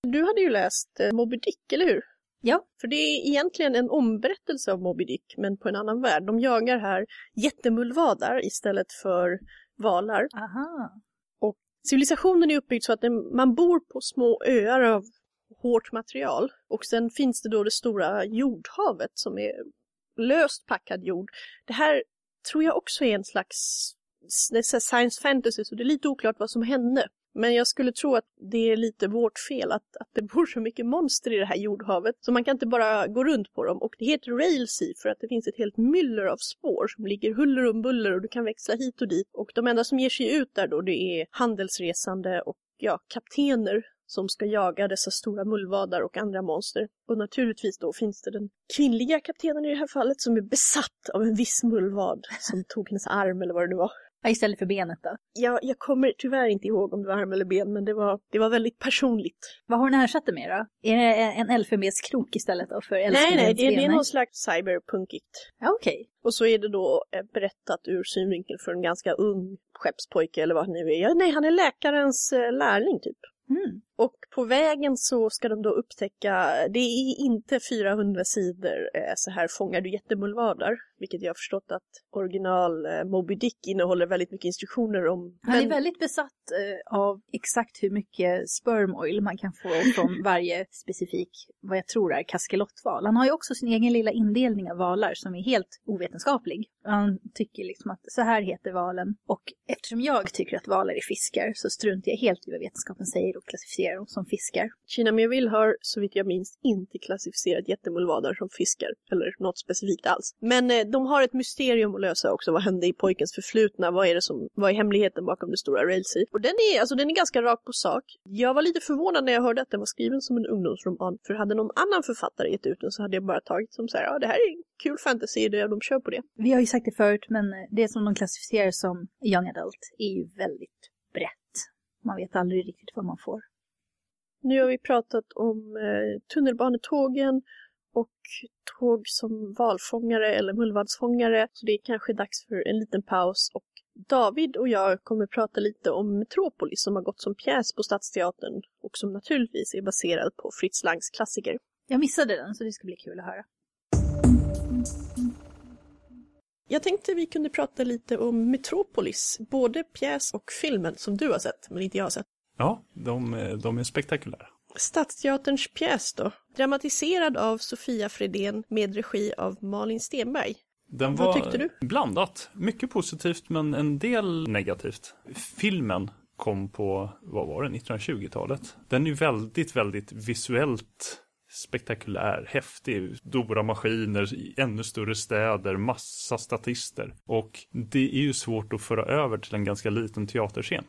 Du hade ju läst eh, Moby Dick, eller hur? Ja. För det är egentligen en omberättelse av Moby Dick men på en annan värld. De jagar här jättemullvadar istället för valar. Aha. Och civilisationen är uppbyggd så att man bor på små öar av hårt material. Och sen finns det då det stora jordhavet som är löst packad jord. Det här tror jag också är en slags science fantasy så det är lite oklart vad som hände. Men jag skulle tro att det är lite vårt fel att, att det bor så mycket monster i det här jordhavet. Så man kan inte bara gå runt på dem. Och det heter Railsea för att det finns ett helt myller av spår som ligger huller om buller och du kan växla hit och dit. Och de enda som ger sig ut där då det är handelsresande och ja, kaptener som ska jaga dessa stora mullvadar och andra monster. Och naturligtvis då finns det den kvinnliga kaptenen i det här fallet som är besatt av en viss mullvad som tog hennes arm eller vad det nu var. Ja, istället för benet då? Ja, jag kommer tyvärr inte ihåg om det var arm eller ben, men det var, det var väldigt personligt. Vad har hon ersatt det med då? Är det en elfenbenskrok istället då för Nej, nej, det, det är någon slags cyberpunkigt. Ja, okej. Okay. Och så är det då eh, berättat ur synvinkel för en ganska ung skeppspojke eller vad han nu är. Ja, nej, han är läkarens eh, lärling typ. Mm. Och på vägen så ska de då upptäcka, det är inte 400 sidor eh, så här fångar du jättemullvadar, vilket jag har förstått att original eh, Moby Dick innehåller väldigt mycket instruktioner om. Han är väldigt besatt eh, av exakt hur mycket sperm oil man kan få från varje specifik, vad jag tror är kaskelotval. Han har ju också sin egen lilla indelning av valar som är helt ovetenskaplig. Han tycker liksom att så här heter valen och eftersom jag tycker att valar är fiskar så struntar jag helt i vad vetenskapen säger och klassificerar dem som fiskar. China Merville har, så vitt jag minns, inte klassificerat jättemulvader som fiskar, eller något specifikt alls. Men eh, de har ett mysterium att lösa också. Vad hände i pojkens förflutna? Vad är det som, vad är hemligheten bakom det stora Railsea? Och den är, alltså den är ganska rak på sak. Jag var lite förvånad när jag hörde att den var skriven som en ungdomsroman, för hade någon annan författare gett ut den så hade jag bara tagit som så här, ja det här är kul fantasy, det, de kör på det. Vi har ju sagt det förut, men eh, det som de klassificerar som young adult är ju väldigt brett. Man vet aldrig riktigt vad man får. Nu har vi pratat om eh, tunnelbanetågen och tåg som valfångare eller mullvadsfångare. Så det är kanske dags för en liten paus och David och jag kommer prata lite om Metropolis som har gått som pjäs på Stadsteatern och som naturligtvis är baserad på Fritz Langs klassiker. Jag missade den så det ska bli kul att höra. Jag tänkte vi kunde prata lite om Metropolis, både pjäs och filmen som du har sett, men inte jag har sett. Ja, de, de är spektakulära. Stadsteaterns pjäs då? Dramatiserad av Sofia Fredén med regi av Malin Stenberg. Den Vad tyckte du? blandat. Mycket positivt men en del negativt. Filmen kom på, vad var det, 1920-talet. Den är väldigt, väldigt visuellt spektakulär, häftig, stora maskiner, ännu större städer, massa statister. Och det är ju svårt att föra över till en ganska liten teaterscen.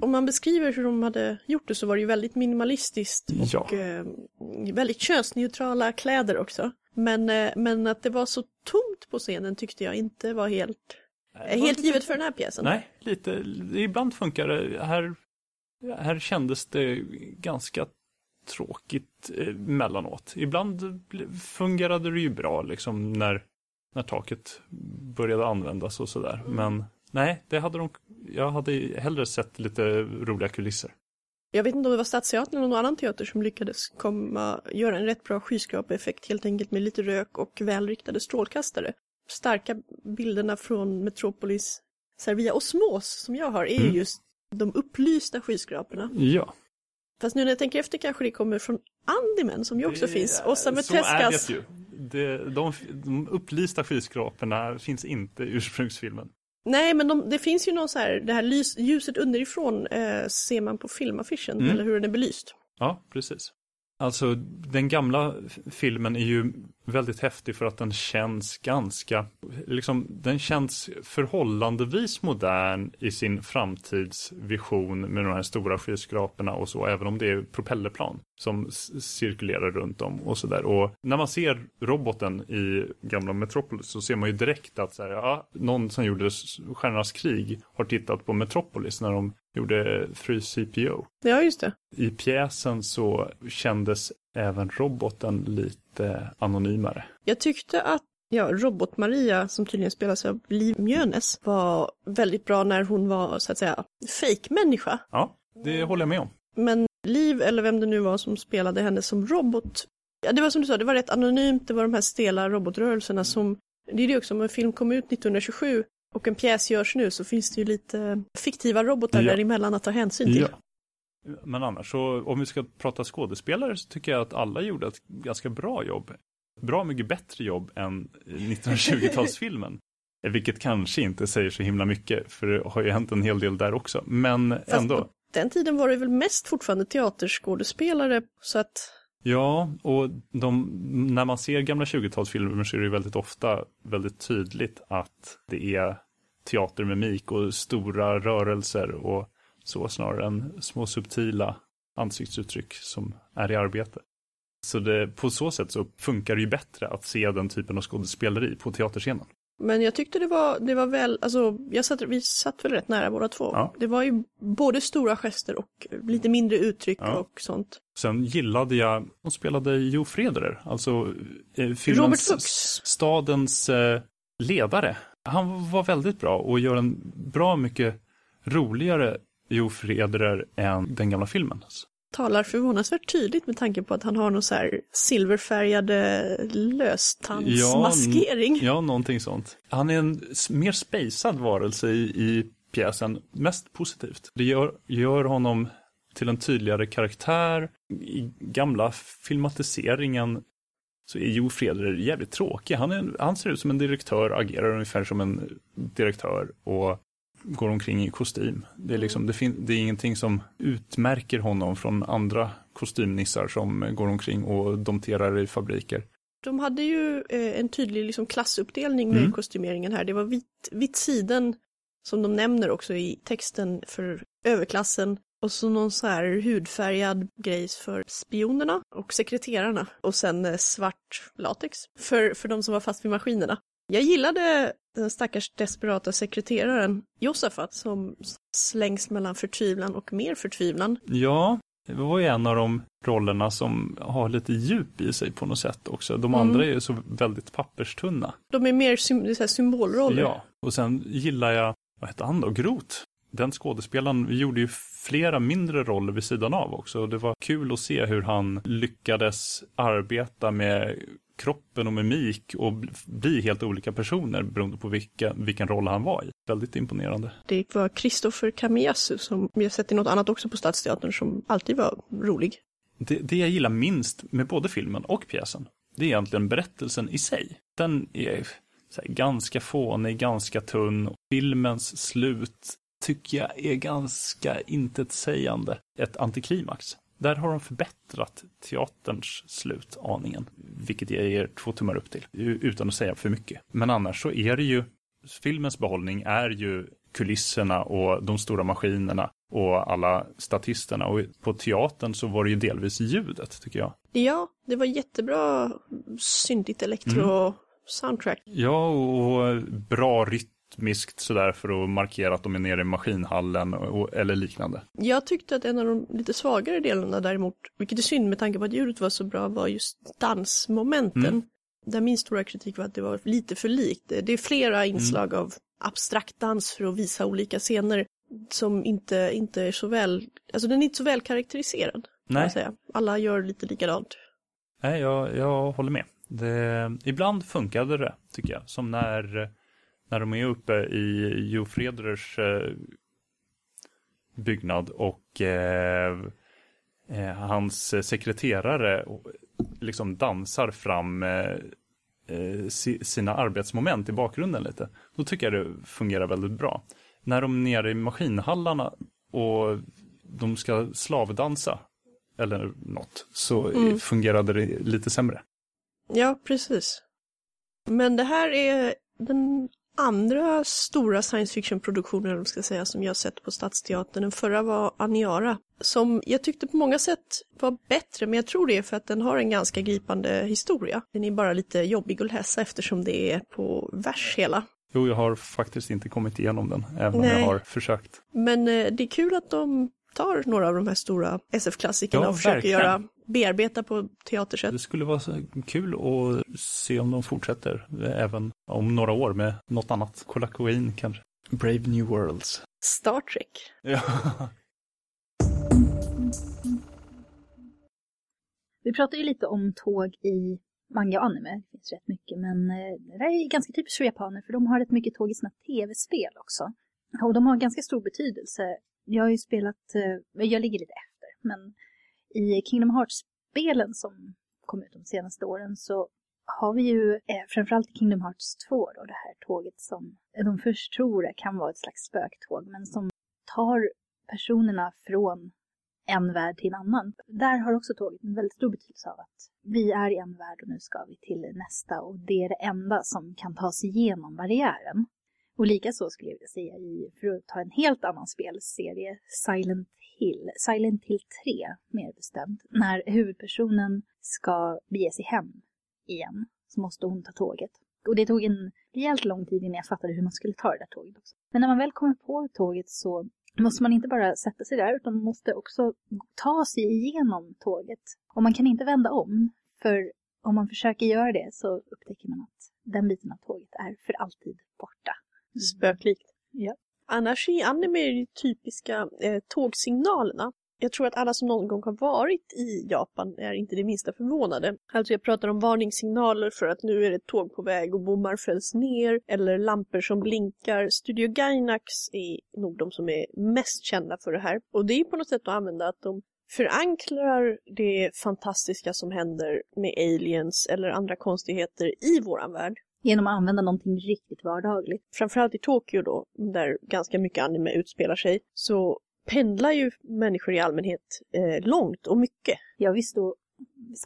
Om man beskriver hur de hade gjort det så var det ju väldigt minimalistiskt Ja. och eh, väldigt könsneutrala kläder också. Men, eh, men att det var så tomt på scenen tyckte jag inte var helt, eh, helt givet för den här pjäsen. Nej, lite, ibland funkar det. Här, här kändes det ganska tråkigt eh, mellanåt. Ibland fungerade det ju bra liksom när, när taket började användas och sådär. Men nej, det hade de, jag hade hellre sett lite roliga kulisser. Jag vet inte om det var Stadsteatern eller någon annan teater som lyckades komma, göra en rätt bra skyskrapeeffekt helt enkelt med lite rök och välriktade strålkastare. Starka bilderna från Metropolis Servia Osmos som jag har är ju Mm. just de upplysta skyskraporna. Ja. Fast nu när jag tänker efter kanske det kommer från Andyman som ju också Det- finns. Ossa Så är det ju. Det, de, de upplysta skyskraporna finns inte i ursprungsfilmen. Nej men de, det finns ju någon så här, det här lys, ljuset underifrån eh, ser man på filmaffischen Mm. eller hur den är belyst. Ja, precis. Alltså, den gamla filmen är ju väldigt häftig för att den känns ganska, liksom, den känns förhållandevis modern i sin framtidsvision med de här stora skyskraporna och så, även om det är propellerplan som cirkulerar runt om och sådär. Och när man ser roboten i gamla Metropolis så ser man ju direkt att så här, ja, någon som gjorde Stjärnornas krig har tittat på Metropolis när de gjorde Free CPO. Ja just det. I pjäsen så kändes även roboten lite anonymare. Jag tyckte att ja, Robot-Maria, som tydligen spelas av Liv Mjönes, var väldigt bra när hon var så att säga fake-människa. Ja, det håller jag med om. Men Liv, eller vem det nu var som spelade henne som robot, ja det var som du sa, det var rätt anonymt, det var de här stela robotrörelserna som, det är det också, om en film kom ut 1927 och en pjäs görs nu så finns det ju lite fiktiva robotar Ja. däremellan att ta hänsyn till. Men annars, så om vi ska prata skådespelare så tycker jag att alla gjorde ett ganska bra jobb. Bra mycket bättre jobb än 1920-talsfilmen. Vilket kanske inte säger så himla mycket, för det har ju hänt en hel del där också. Men Fast ändå. på den tiden var det väl mest fortfarande teaterskådespelare, så att Ja, och de, när man ser gamla 20-talsfilmer så är det ju väldigt ofta väldigt tydligt att det är teatermimik och stora rörelser och så snarare än små subtila ansiktsuttryck som är i arbete. Så det, på så sätt så funkar det ju bättre att se den typen av skådespeleri på teaterscenen. Men jag tyckte det var, det var väl, alltså jag satt, vi satt väl rätt nära båda två. Ja. Det var ju både stora gester och lite mindre uttryck Ja. och sånt. Sen gillade jag, de spelade Jo Frederer, alltså eh, Robert filmens, stadens eh, ledare. Han var väldigt bra och gör en bra mycket roligare Jo Frederer än den gamla filmen. Talar förvånansvärt tydligt med tanke på att han har någon så här silverfärgade löstandsmaskering. Ja, någonting sånt. Han är en mer spacad varelse i, i pjäsen, mest positivt. Det gör, gör honom till en tydligare karaktär. I gamla filmatiseringen så är Jo Frederer jävligt tråkig. Han, är, han ser ut som en direktör, agerar ungefär som en direktör och går omkring i kostym. Det är, liksom, det, det är ingenting som utmärker honom från andra kostymnissar som går omkring och domterar i fabriker. De hade ju eh, en tydlig liksom, klassuppdelning med Mm. kostymeringen här. Det var vit, vit siden, som de nämner också i texten, för överklassen. Och så någon så här hudfärgad grejs för spionerna och sekreterarna. Och sen eh, svart latex för, för de som var fast vid maskinerna. Jag gillade den stackars desperata sekreteraren Josafat som slängs mellan förtvivlan och mer förtvivlan. Ja, det var ju en av de rollerna som har lite djup i sig på något sätt också. De Mm. andra är ju så väldigt papperstunna. De är mer sym- så symbolroller. Ja, och sen gillar jag, vad hette han då, Groth. Den skådespelaren gjorde ju flera mindre roller vid sidan av också. Och det var kul att se hur han lyckades arbeta med kroppen och mimik och bl- bli helt olika personer beroende på vilka, vilken roll han var i. Väldigt imponerande. Det var Christopher Kamiyasu som vi har sett i något annat också på Stadsteatern som alltid var rolig. Det, det jag gillar minst med både filmen och pjäsen, det är egentligen berättelsen i sig. Den är här, ganska fånig, ganska tunn. Filmens slut tycker jag är ganska intetsägande. Ett antiklimax. Där har de förbättrat teaterns slut aningen, vilket jag ger två tummar upp till, utan att säga för mycket. Men annars så är det ju, filmens behållning är ju kulisserna och de stora maskinerna och alla statisterna. Och på teatern så var det ju delvis ljudet, tycker jag. Ja, det var jättebra syntigt elektro soundtrack. Ja, och bra rytmiskt sådär för att markera att de är nere i maskinhallen och, eller liknande. Jag tyckte att en av de lite svagare delarna däremot, vilket är synd med tanke på att ljudet var så bra, var just dansmomenten. Mm. Där min stora kritik var att det var lite för likt. Det är flera inslag av abstrakt dans för att visa olika scener som inte, inte är så väl, alltså den är inte så väl karaktäriserad. Nej. säga. Alla gör lite likadant. Nej, jag, jag håller med. Det, ibland funkade det, tycker jag. Som när, när de är uppe i Jo Freders eh, byggnad och eh, eh, hans sekreterare liksom dansar fram eh, eh, si, sina arbetsmoment i bakgrunden lite. Då tycker jag det fungerar väldigt bra. När de är nere i maskinhallarna och de ska slavdansa eller något så Mm. fungerade det lite sämre. Ja, precis. Men det här är den andra stora science vad man ska säga, som jag sett på Stadsteatern. Den förra var Aniara, som jag tyckte på många sätt var bättre, men jag tror det är för att den har en ganska gripande historia. Den är bara lite jobbig att läsa eftersom det är på vers hela. Jo, jag har faktiskt inte kommit igenom den, även om Nej. jag har försökt. Men eh, det är kul att de tar några av de här stora SF-klassikerna Ja, och försöker verkligen. göra, bearbeta på teatersätt. Det skulle vara så kul att se om de fortsätter även om några år med något annat. Kolla Queen kanske. Brave New Worlds. Star Trek. Ja. Vi pratar ju lite om tåg i manga och anime. Det finns rätt mycket, men eh, det där är ganska typiskt för japaner för de har rätt mycket tåg i sina tv-spel också. Och de har ganska stor betydelse. Jag har ju spelat, eh, jag ligger lite efter, men i Kingdom Hearts-spelen som kom ut de senaste åren så har vi ju eh, framförallt i Kingdom Hearts 2 då det här tåget som eh, de först tror kan vara ett slags spöktåg men som tar personerna från en värld till en annan. Där har också tåget en väldigt stor betydelse av att vi är i en värld och nu ska vi till nästa och det är det enda som kan ta sig igenom barriären. Och likaså skulle jag vilja säga i, för att ta en helt annan spelserie, Silent Hill, Silent Hill 3 mer bestämt, när huvudpersonen ska bege sig hem igen så måste hon ta tåget. Och det tog en rejält lång tid innan jag fattade hur man skulle ta det där tåget också. Men när man väl kommer på tåget så måste man inte bara sätta sig där utan man måste också ta sig igenom tåget. Och man kan inte vända om, för om man försöker göra det så upptäcker man att den biten av tåget är för alltid borta. Spöklikt. Ja. Annars är anime de typiska eh, tågsignalerna. Jag tror att alla som någon gång har varit i Japan är inte det minsta förvånade. Alltså jag pratar om varningssignaler för att nu är det ett tåg på väg och bommar fälls ner eller lampor som blinkar. Studio Gainax är nog de som är mest kända för det här. Och det är på något sätt att använda att de förankrar det fantastiska som händer med aliens eller andra konstigheter i våran värld Genom att använda någonting riktigt vardagligt. framförallt i Tokyo då, där ganska mycket anime utspelar sig, så pendlar ju människor i allmänhet eh, långt och mycket. Ja, visst då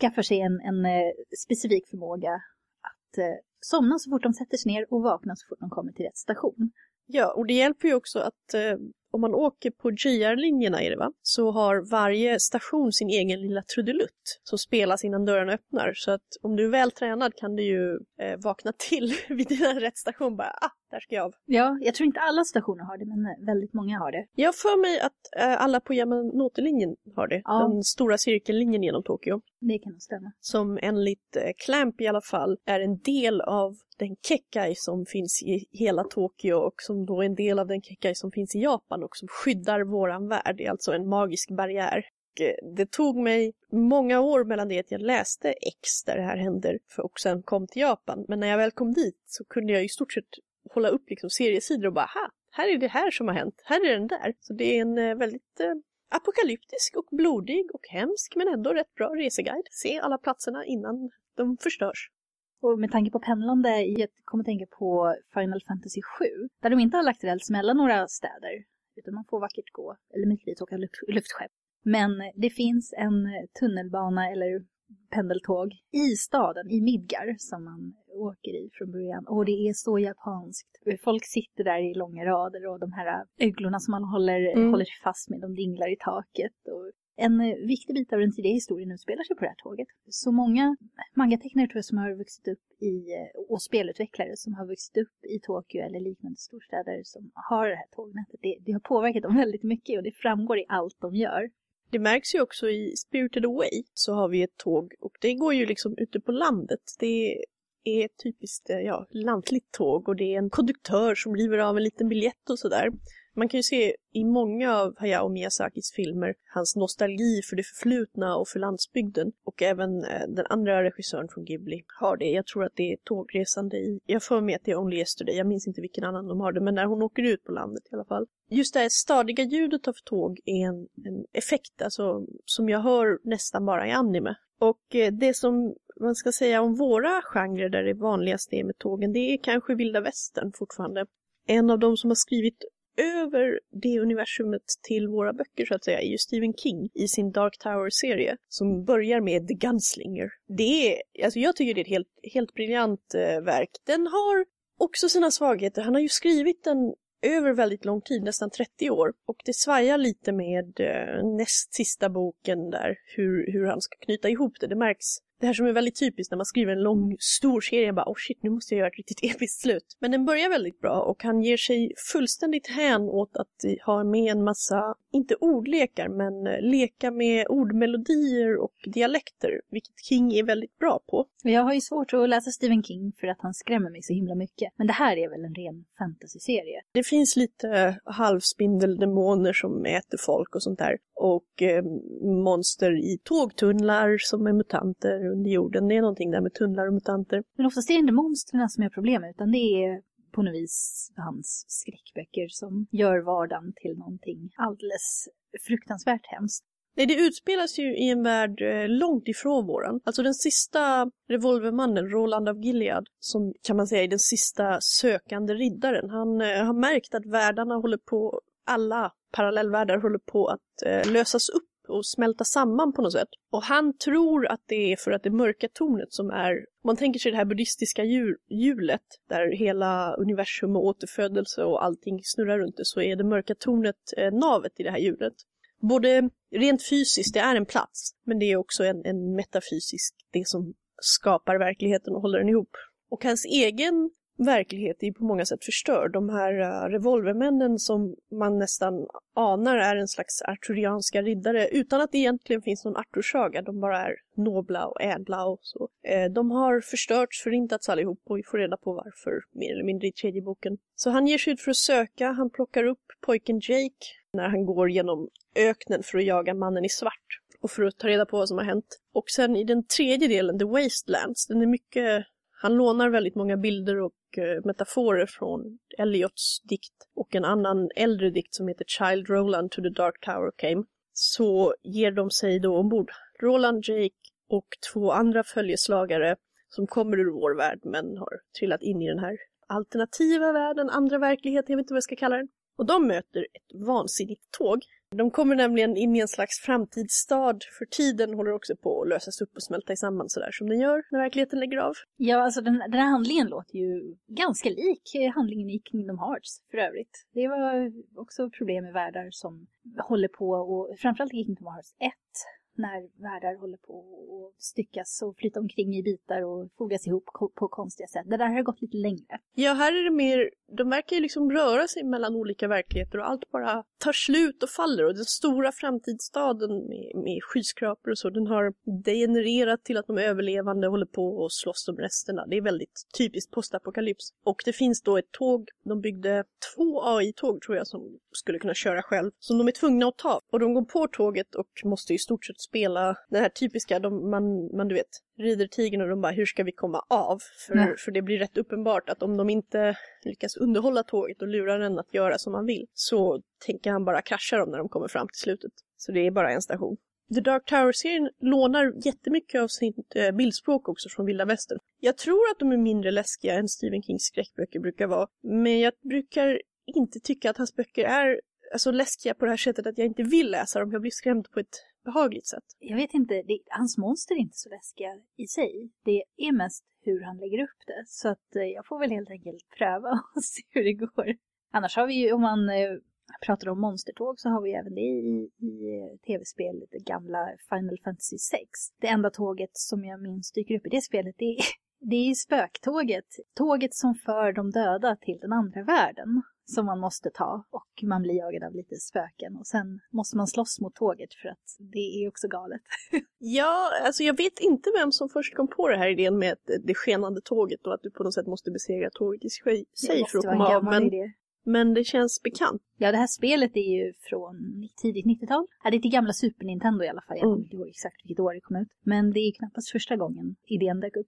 skaffar sig en, en eh, specifik förmåga att eh, somna så fort de sätter sig ner och vakna så fort de kommer till rätt station. Ja, och det hjälper ju också att eh, om man åker på JR-linjerna är det va, så har varje station sin egen lilla trudelutt som spelas innan dörrarna öppnar. Så att om du är väl tränad kan du ju eh, vakna till vid din rätt station bara, ah, där ska jag av. Ja, jag tror inte alla stationer har det, men eh, väldigt många har det. Jag för mig att eh, alla på Yamanote-linjen har det, Ja. den stora cirkellinjen genom Tokyo. Det kan nog stämma. som enligt eh, Clamp i alla fall är en del av den Kekai som finns i hela Tokyo och som då är en del av den Kekai som finns i Japan och som skyddar våran värld. Det är alltså en magisk barriär. eh, det tog mig många år mellan det att jag läste X där det här händer och sen kom till Japan. Men när jag väl kom dit så kunde jag i stort sett hålla upp liksom seriesidor och bara, ha, här är det här som har hänt, här är den där. Så det är en eh, väldigt eh, apokalyptisk och blodig och hemsk men ändå rätt bra reseguide. Se alla platserna innan de förstörs. Och med tanke på pendlande, jag kommer att tänka på Final Fantasy 7, där de inte har lagt räls mellan några städer, utan man får vackert gå, eller möjligtvis åka luft, luftskepp. Men det finns en eh, tunnelbana eller pendeltåg i staden, i Midgar, som man åker i från början. Och det är så japanskt. Folk sitter där i långa rader och de här öglorna som man håller, Mm. håller fast med, de dinglar i taket. Och en viktig bit av den tidiga historien utspelar sig på det här tåget. Så många mangatecknare tror jag som har vuxit upp i, och spelutvecklare som har vuxit upp i Tokyo eller liknande storstäder som har det här tågnätet, det, det har påverkat dem väldigt mycket och det framgår i allt de gör. Det märks ju också i Spirited Away så har vi ett tåg och det går ju liksom ute på landet. Det är ett typiskt eh, ja, lantligt tåg och det är en konduktör som river av en liten biljett och sådär. Man kan ju se i många av Hayao Miyazakis filmer hans nostalgi för det förflutna och för landsbygden. Och även eh, den andra regissören från Ghibli har det. Jag tror att det är tågresande i, jag får med att det är Only Yesterday, jag minns inte vilken annan de har det, men när hon åker ut på landet i alla fall. Just det här stadiga ljudet av tåg är en, en effekt, alltså som jag hör nästan bara i anime. Och eh, det som man ska säga om våra genrer där det vanligaste är med tågen, det är kanske vilda västern fortfarande. En av de som har skrivit över det universumet till våra böcker så att säga är ju Stephen King i sin Dark Tower-serie som börjar med The Gunslinger. Det är, alltså jag tycker det är ett helt, helt briljant eh, verk. Den har också sina svagheter. Han har ju skrivit den över väldigt lång tid, nästan 30 år. Och det svajar lite med eh, näst sista boken där, hur, hur han ska knyta ihop det. Det märks. Det här som är väldigt typiskt när man skriver en lång, stor serie, bara oh shit, nu måste jag göra ett riktigt episkt slut. Men den börjar väldigt bra och han ger sig fullständigt hän åt att eh, ha med en massa, inte ordlekar, men eh, leka med ordmelodier och dialekter, vilket King är väldigt bra på. Jag har ju svårt att läsa Stephen King för att han skrämmer mig så himla mycket. Men det här är väl en ren fantasyserie? Det finns lite halvspindeldemoner som äter folk och sånt där. Och eh, monster i tågtunnlar som är mutanter under jorden. Det är någonting där med tunnlar och mutanter. Men oftast är det inte monstren som är problemet, utan det är på något vis hans skräckböcker som gör vardagen till någonting alldeles fruktansvärt hemskt. Nej, det utspelas ju i en värld eh, långt ifrån våran. Alltså den sista revolvermannen, Roland av Gilead, som kan man säga är den sista sökande riddaren. Han eh, har märkt att världarna håller på, alla parallellvärldar håller på att eh, lösas upp och smälta samman på något sätt. Och han tror att det är för att det mörka tornet som är, om man tänker sig det här buddhistiska hjulet där hela universum och återfödelse och allting snurrar runt det, så är det mörka tornet eh, navet i det här hjulet. Både rent fysiskt, det är en plats, men det är också en, en metafysisk, det som skapar verkligheten och håller den ihop. Och hans egen verklighet är på många sätt förstörd. De här eh, revolvermännen som man nästan anar är en slags arturianska riddare utan att det egentligen finns någon Artursaga. De bara är nobla och ädla och så. Eh, de har förstörts, förintats allihop och vi får reda på varför mer eller mindre i tredje boken. Så han ger sig ut för att söka, han plockar upp pojken Jake när han går genom öknen för att jaga mannen i svart och för att ta reda på vad som har hänt. Och sen i den tredje delen, The Wastelands, den är mycket han lånar väldigt många bilder och eh, metaforer från Eliots dikt och en annan äldre dikt som heter Child Roland to the Dark Tower came. Så ger de sig då ombord. Roland, Jake och två andra följeslagare som kommer ur vår värld men har trillat in i den här alternativa världen, andra verklighet, jag vet inte vad jag ska kalla den. Och de möter ett vansinnigt tåg. De kommer nämligen in i en slags framtidsstad, för tiden håller också på att lösas upp och smälta samman sådär som den gör när verkligheten lägger av. Ja, alltså den, den här handlingen låter ju ganska lik eh, handlingen i Kingdom Hearts för övrigt. Det var också problem med världar som håller på och framförallt i Kingdom Hearts 1 när världar håller på att styckas och flyta omkring i bitar och fogas ihop på konstiga sätt. Det där har gått lite längre. Ja, här är det mer, de verkar ju liksom röra sig mellan olika verkligheter och allt bara tar slut och faller. Och den stora framtidsstaden med, med skyskrapor och så, den har degenererat till att de överlevande håller på och slåss om resterna. Det är väldigt typiskt postapokalyps. Och det finns då ett tåg, de byggde två AI-tåg tror jag som skulle kunna köra själv, som de är tvungna att ta. Och de går på tåget och måste i stort sett spela det här typiska, de, man, man du vet, rider tigern och de bara hur ska vi komma av? För, för det blir rätt uppenbart att om de inte lyckas underhålla tåget och lura den att göra som man vill så tänker han bara krascha dem när de kommer fram till slutet. Så det är bara en station. The Dark Tower-serien lånar jättemycket av sitt eh, bildspråk också från vilda västern. Jag tror att de är mindre läskiga än Stephen Kings skräckböcker brukar vara, men jag brukar inte tycka att hans böcker är alltså, läskiga på det här sättet att jag inte vill läsa dem. Jag blir skrämd på ett behagligt sätt. Jag vet inte, det, hans monster är inte så läskiga i sig. Det är mest hur han lägger upp det. Så att eh, jag får väl helt enkelt pröva och se hur det går. Annars har vi ju, om man eh, pratar om monstertåg så har vi även det i, i eh, tv-spelet, det gamla Final Fantasy 6. Det enda tåget som jag minns dyker upp i det spelet, det är, det är spöktåget. Tåget som för de döda till den andra världen. Som man måste ta och man blir jagad av lite spöken och sen måste man slåss mot tåget för att det är också galet. Ja, alltså jag vet inte vem som först kom på det här idén med det- skenande tåget och att du på något sätt måste besegra tåget i sig för att komma av. Men, idé. men det känns bekant. Ja, det här spelet är ju från tidigt 90-tal. Ja, det är till gamla Super Nintendo i alla fall. Jag Mm. kommer inte ihåg exakt vilket år det kom ut. Men det är knappast första gången idén dök upp.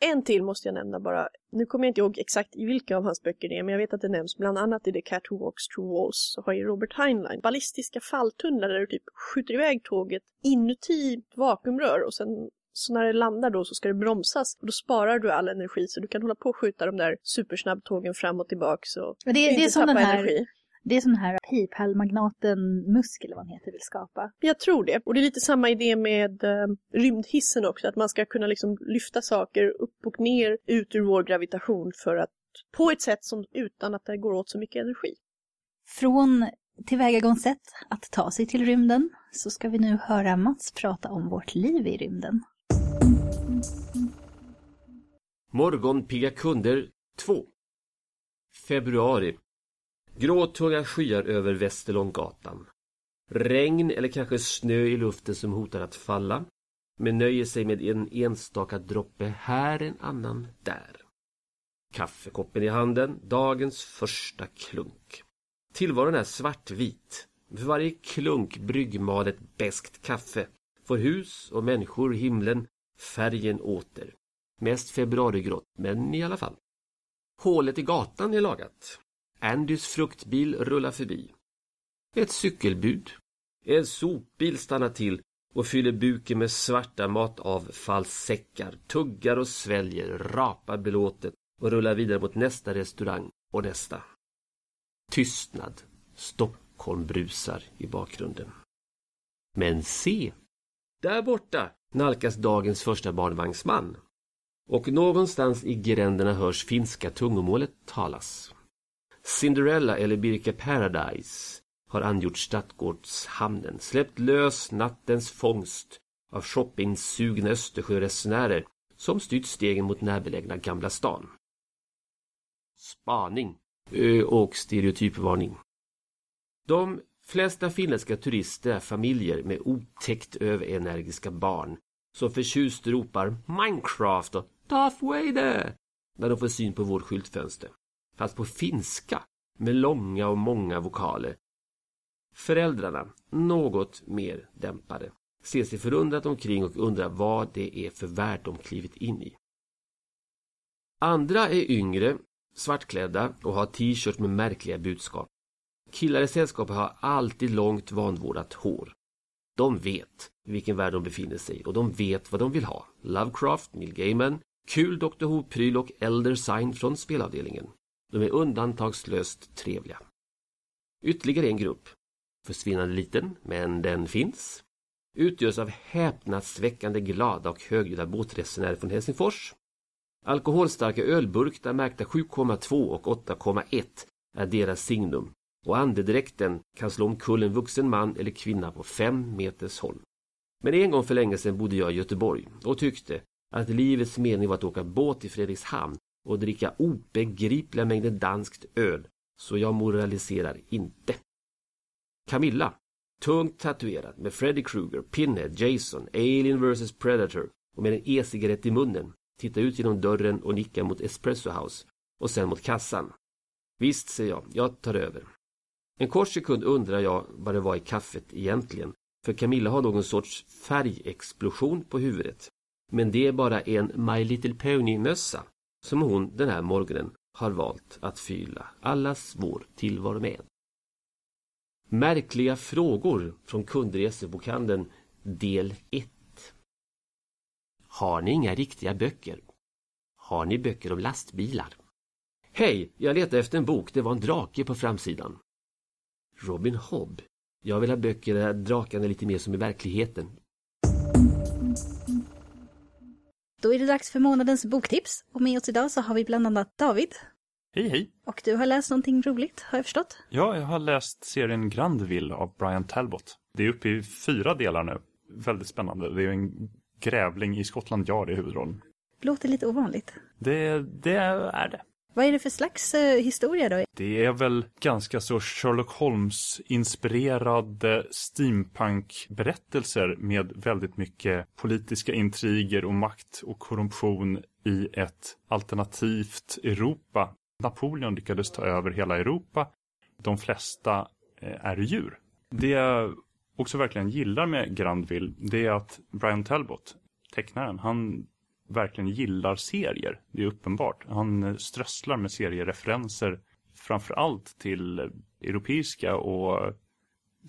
En till måste jag nämna bara. Nu kommer jag inte ihåg exakt i vilka av hans böcker det är, men jag vet att det nämns bland annat i The Cat Who Walks Through Walls så har ju Robert Heinlein ballistiska falltunnlar där du typ skjuter iväg tåget inuti vakuumrör och sen så när det landar då så ska det bromsas och då sparar du all energi så du kan hålla på och skjuta de där supersnabbtågen fram och tillbaks och det, det, är som den här, energi. Det är den här Paypal-magnaten Musk eller vad han heter vill skapa. Jag tror det. Och det är lite samma idé med eh, rymdhissen också, att man ska kunna liksom lyfta saker upp och ner ut ur vår gravitation för att på ett sätt som utan att det går åt så mycket energi. Från tillvägagångssätt att ta sig till rymden så ska vi nu höra Mats prata om vårt liv i rymden. Morgonpigga kunder 2 Februari Gråtunga skyar över Västerlånggatan. Regn eller kanske snö i luften som hotar att falla. Men nöjer sig med en enstaka droppe här, en annan där. Kaffekoppen i handen, dagens första klunk. Tillvaron är svartvit. För varje klunk bryggmalet beskt kaffe får hus och människor himlen färgen åter. Mest februarigrått, men i alla fall. Hålet i gatan är lagat. Andys fruktbil rullar förbi. Ett cykelbud. En sopbil stannar till och fyller buken med svarta matavfallssäckar, tuggar och sväljer, rapar belåtet och rullar vidare mot nästa restaurang och nästa. Tystnad. Stockholm brusar i bakgrunden. Men se! Där borta nalkas dagens första barnvagnsman. Och någonstans i gränderna hörs finska tungomålet talas. Cinderella eller Birka Paradise har angjort Stadgårdshamnen, släppt lös nattens fångst av shoppingsugna Östersjöresenärer som styrt stegen mot närbelägna Gamla stan. Spaning ö, och stereotypvarning. De flesta finländska turister är familjer med otäckt överenergiska barn som förtjust ropar Minecraft och Darth Vader när de får syn på vårt skyltfönster. Fast på finska med långa och många vokaler. Föräldrarna, något mer dämpade, ser sig förundrat omkring och undrar vad det är för värld de klivit in i. Andra är yngre, svartklädda och har t-shirts med märkliga budskap. Killar i sällskapet har alltid långt vanvårdat hår. De vet vilken värld de befinner sig och de vet vad de vill ha. Lovecraft, Neil Gaiman, kul Dr Who-pryl och Elder Sign från spelavdelningen. De är undantagslöst trevliga. Ytterligare en grupp, försvinnande liten, men den finns, utgörs av häpnadsväckande glada och högljudda båtresenärer från Helsingfors. Alkoholstarka ölburkar märkta 7,2 och 8,1 är deras signum och andedräkten kan slå omkull en vuxen man eller kvinna på fem meters håll. Men en gång för länge sedan bodde jag i Göteborg och tyckte att livets mening var att åka båt i Fredrikshamn och dricka obegripliga mängder danskt öl. Så jag moraliserar inte. Camilla, tungt tatuerad med Freddy Krueger, Pinhead, Jason, Alien vs Predator och med en e-cigarett i munnen, tittar ut genom dörren och nickar mot Espresso House och sen mot kassan. Visst, säger jag, jag tar över. En kort sekund undrar jag vad det var i kaffet egentligen, för Camilla har någon sorts färgexplosion på huvudet. Men det är bara en My Little Pony-mössa som hon den här morgonen har valt att fylla allas vår tillvaro med. Märkliga frågor från kundresebokhandeln, del 1. Har ni inga riktiga böcker? Har ni böcker om lastbilar? Hej, jag letar efter en bok. Det var en drake på framsidan. Robin Hobb. Jag vill ha böcker där drakarna är lite mer som i verkligheten. Då är det dags för månadens boktips. Och med oss idag så har vi bland annat David. Hej hej! Och du har läst någonting roligt, har jag förstått. Ja, jag har läst serien Grandville av Brian Talbot. Det är uppe i fyra delar nu. Väldigt spännande. Det är en grävling i Scotland Yard i huvudrollen. Låter lite ovanligt. Det, det är det. Vad är det för slags eh, historia då? Det är väl ganska så Sherlock Holmes-inspirerade steampunk-berättelser med väldigt mycket politiska intriger och makt och korruption i ett alternativt Europa. Napoleon lyckades ta över hela Europa. De flesta eh, är djur. Det jag också verkligen gillar med Grandville, det är att Brian Talbot, tecknaren, han verkligen gillar serier. Det är uppenbart. Han eh, strösslar med seriereferenser framför allt till europeiska och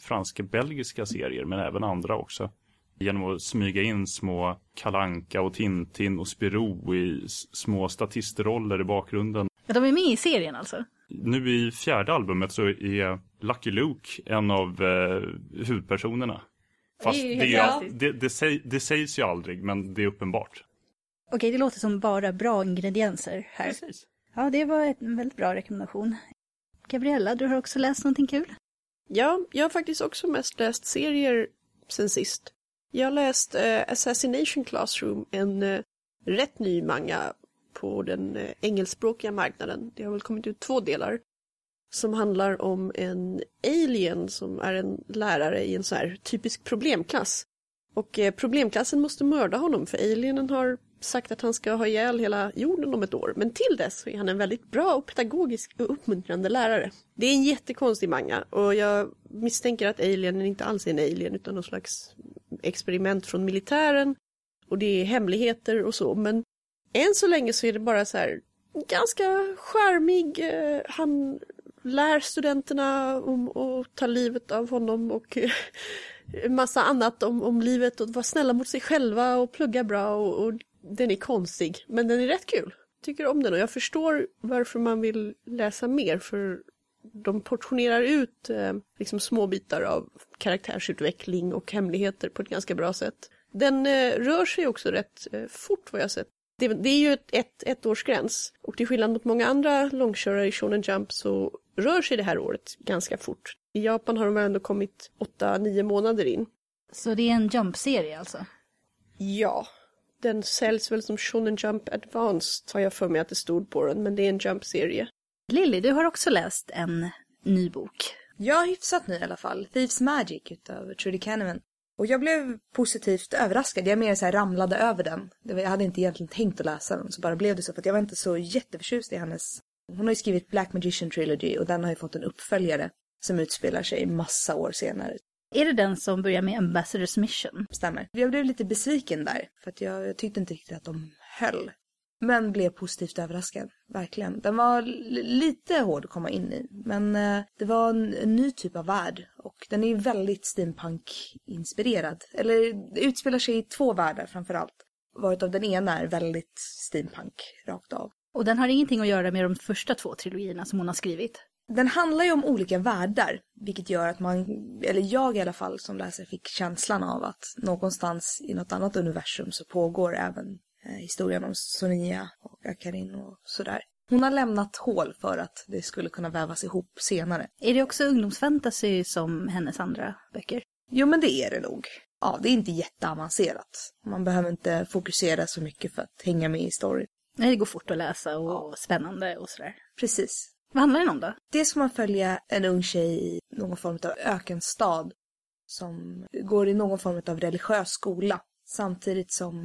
franska, belgiska serier, men även andra också. Genom att smyga in små Kalanka och Tintin och Spirou i små statistroller i bakgrunden. Ja, de är med i serien alltså? Nu i fjärde albumet så är Lucky Luke en av eh, huvudpersonerna. Fast Det är det, är, det, det, säg, det sägs ju aldrig, men det är uppenbart. Okej, det låter som bara bra ingredienser här. Precis. Ja, det var en väldigt bra rekommendation. Gabriella, du har också läst någonting kul? Ja, jag har faktiskt också mest läst serier sen sist. Jag har läst eh, Assassination Classroom, en eh, rätt ny manga på den eh, engelskspråkiga marknaden. Det har väl kommit ut två delar. Som handlar om en alien som är en lärare i en så här typisk problemklass. Och eh, problemklassen måste mörda honom för alienen har sagt att han ska ha ihjäl hela jorden om ett år. Men till dess är han en väldigt bra och pedagogisk och uppmuntrande lärare. Det är en jättekonstig manga och jag misstänker att alienen inte alls är en alien utan någon slags experiment från militären. Och det är hemligheter och så men än så länge så är det bara så här ganska charmig. Eh, han lär studenterna om att ta livet av honom och en eh, massa annat om, om livet och vara snälla mot sig själva och plugga bra och, och den är konstig men den är rätt kul. Tycker om den och jag förstår varför man vill läsa mer för de portionerar ut eh, liksom små bitar av karaktärsutveckling och hemligheter på ett ganska bra sätt. Den eh, rör sig också rätt eh, fort vad jag sett. Det, det är ju ett, ett ettårsgräns och till skillnad mot många andra långkörare i Shonen Jump så rör sig det här året ganska fort. I Japan har de väl ändå kommit 8-9 månader in. Så det är en Jump-serie alltså? Ja, den säljs väl som Shonen Jump Advanced har jag för mig att det stod på den, men det är en Jump-serie. Lilly, du har också läst en ny bok. Jag hyfsat ny i alla fall. Thieves Magic utav Trudy Kahneman. Och jag blev positivt överraskad. Jag mer så här ramlade över den. Jag hade inte egentligen tänkt att läsa den, så bara blev det så. För att jag var inte så jätteförtjust i hennes... Hon har ju skrivit Black Magician Trilogy och den har ju fått en uppföljare som utspelar sig massa år senare. Är det den som börjar med Ambassadors Mission? Stämmer. Jag blev lite besviken där, för att jag, jag tyckte inte riktigt att de höll. Men blev positivt överraskad, verkligen. Den var lite hård att komma in i, men eh, det var en, en ny typ av värld. Och den är väldigt steampunk-inspirerad. Eller utspelar sig i två världar framför allt. Varav den ena är väldigt steampunk, rakt av. Och den har ingenting att göra med de första två trilogierna som hon har skrivit. Den handlar ju om olika världar, vilket gör att man, eller jag i alla fall som läsare fick känslan av att någonstans i något annat universum så pågår även eh, historien om Sonia och Akarin och sådär. Hon har lämnat hål för att det skulle kunna vävas ihop senare. Är det också ungdomsfantasy som hennes andra böcker? Jo men det är det nog. ja, det är inte jätteavancerat. Man behöver inte fokusera så mycket för att hänga med i storyn. Nej, det går fort att läsa och spännande och sådär. Precis. Vad handlar den om då? Det ska man följa en ung tjej i någon form av ökenstad som går i någon form av religiös skola samtidigt som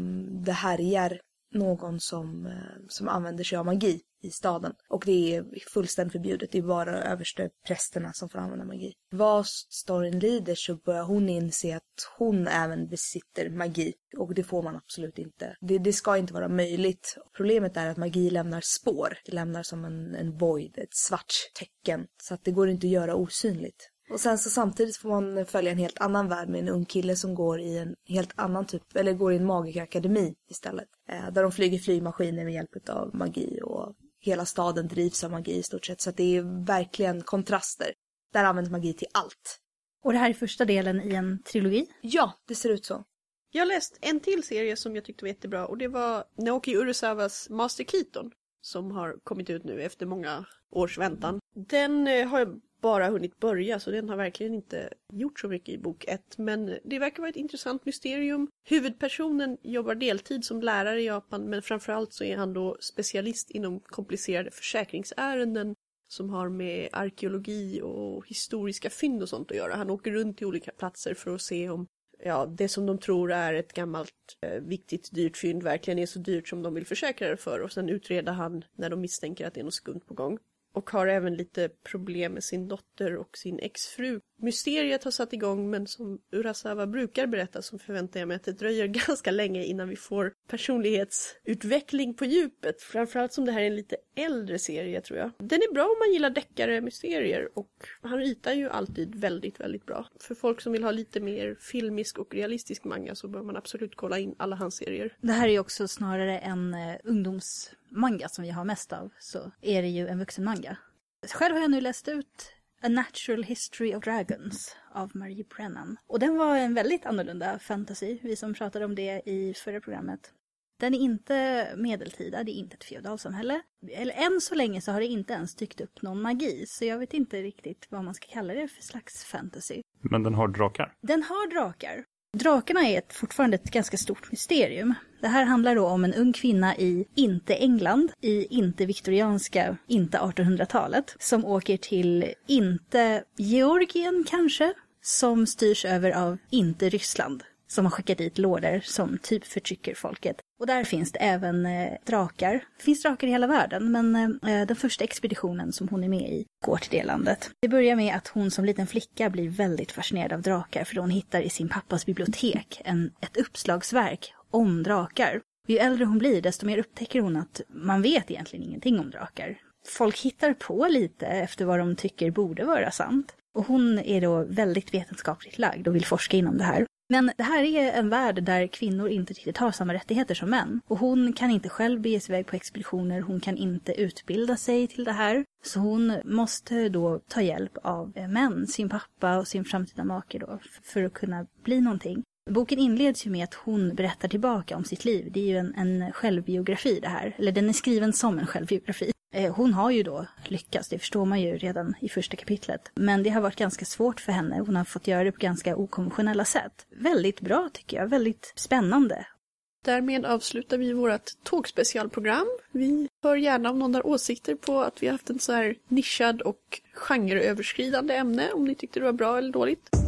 det härjar någon som, eh, som använder sig av magi i staden. Och det är fullständigt förbjudet. Det är bara överste prästerna som får använda magi. Vad storyn lider så börjar hon inse att hon även besitter magi. Och det får man absolut inte. Det, det ska inte vara möjligt. Problemet är att magi lämnar spår. Det lämnar som en, en void, ett svart tecken. Så att det går inte att göra osynligt. Och sen så samtidigt får man följa en helt annan värld med en ung kille som går i en helt annan typ, eller går i en magikerakademi istället. Eh, där de flyger flygmaskiner med hjälp av magi och hela staden drivs av magi i stort sett. Så att det är verkligen kontraster. Där används magi till allt. Och det här är första delen i en trilogi. Ja, det ser ut så. Jag har läst en till serie som jag tyckte var jättebra och det var Naoki Urasawas Master Keaton som har kommit ut nu efter många års väntan. Den eh, har jag bara hunnit börja så den har verkligen inte gjort så mycket i bok ett. Men det verkar vara ett intressant mysterium. Huvudpersonen jobbar deltid som lärare i Japan men framförallt så är han då specialist inom komplicerade försäkringsärenden som har med arkeologi och historiska fynd och sånt att göra. Han åker runt till olika platser för att se om ja, det som de tror är ett gammalt eh, viktigt dyrt fynd verkligen är så dyrt som de vill försäkra det för och sen utreder han när de misstänker att det är något skumt på gång och har även lite problem med sin dotter och sin exfru. Mysteriet har satt igång men som Urasawa brukar berätta så förväntar jag mig att det dröjer ganska länge innan vi får personlighetsutveckling på djupet. Framförallt som det här är en lite äldre serie tror jag. Den är bra om man gillar deckare mysterier och han ritar ju alltid väldigt, väldigt bra. För folk som vill ha lite mer filmisk och realistisk manga så bör man absolut kolla in alla hans serier. Det här är ju också snarare en eh, ungdoms ungdomsmanga som vi har mest av. Så är det ju en vuxenmanga. Själv har jag nu läst ut A Natural History of Dragons av Marie Brennan. Och den var en väldigt annorlunda fantasy, vi som pratade om det i förra programmet. Den är inte medeltida, det är inte ett feodalsamhälle. Eller än så länge så har det inte ens dykt upp någon magi, så jag vet inte riktigt vad man ska kalla det för slags fantasy. Men den har drakar? Den har drakar. Drakarna är ett, fortfarande ett ganska stort mysterium. Det här handlar då om en ung kvinna i inte England, i inte viktorianska, inte 1800-talet, som åker till inte Georgien kanske, som styrs över av inte Ryssland som har skickat dit lorder som typ förtrycker folket. Och där finns det även eh, drakar. Det finns drakar i hela världen, men eh, den första expeditionen som hon är med i går till det landet. Det börjar med att hon som liten flicka blir väldigt fascinerad av drakar för hon hittar i sin pappas bibliotek en, ett uppslagsverk om drakar. Ju äldre hon blir desto mer upptäcker hon att man vet egentligen ingenting om drakar. Folk hittar på lite efter vad de tycker borde vara sant. Och hon är då väldigt vetenskapligt lagd och vill forska inom det här. Men det här är en värld där kvinnor inte riktigt har samma rättigheter som män. Och hon kan inte själv bege sig iväg på expeditioner, hon kan inte utbilda sig till det här. Så hon måste då ta hjälp av män, sin pappa och sin framtida make då, för att kunna bli någonting. Boken inleds ju med att hon berättar tillbaka om sitt liv. Det är ju en, en självbiografi det här. Eller den är skriven som en självbiografi. Eh, hon har ju då lyckats, det förstår man ju redan i första kapitlet. Men det har varit ganska svårt för henne. Hon har fått göra det på ganska okonventionella sätt. Väldigt bra tycker jag, väldigt spännande. Därmed avslutar vi vårt tågspecialprogram. Vi hör gärna om någon har åsikter på att vi har haft en så här nischad och genreöverskridande ämne, om ni tyckte det var bra eller dåligt.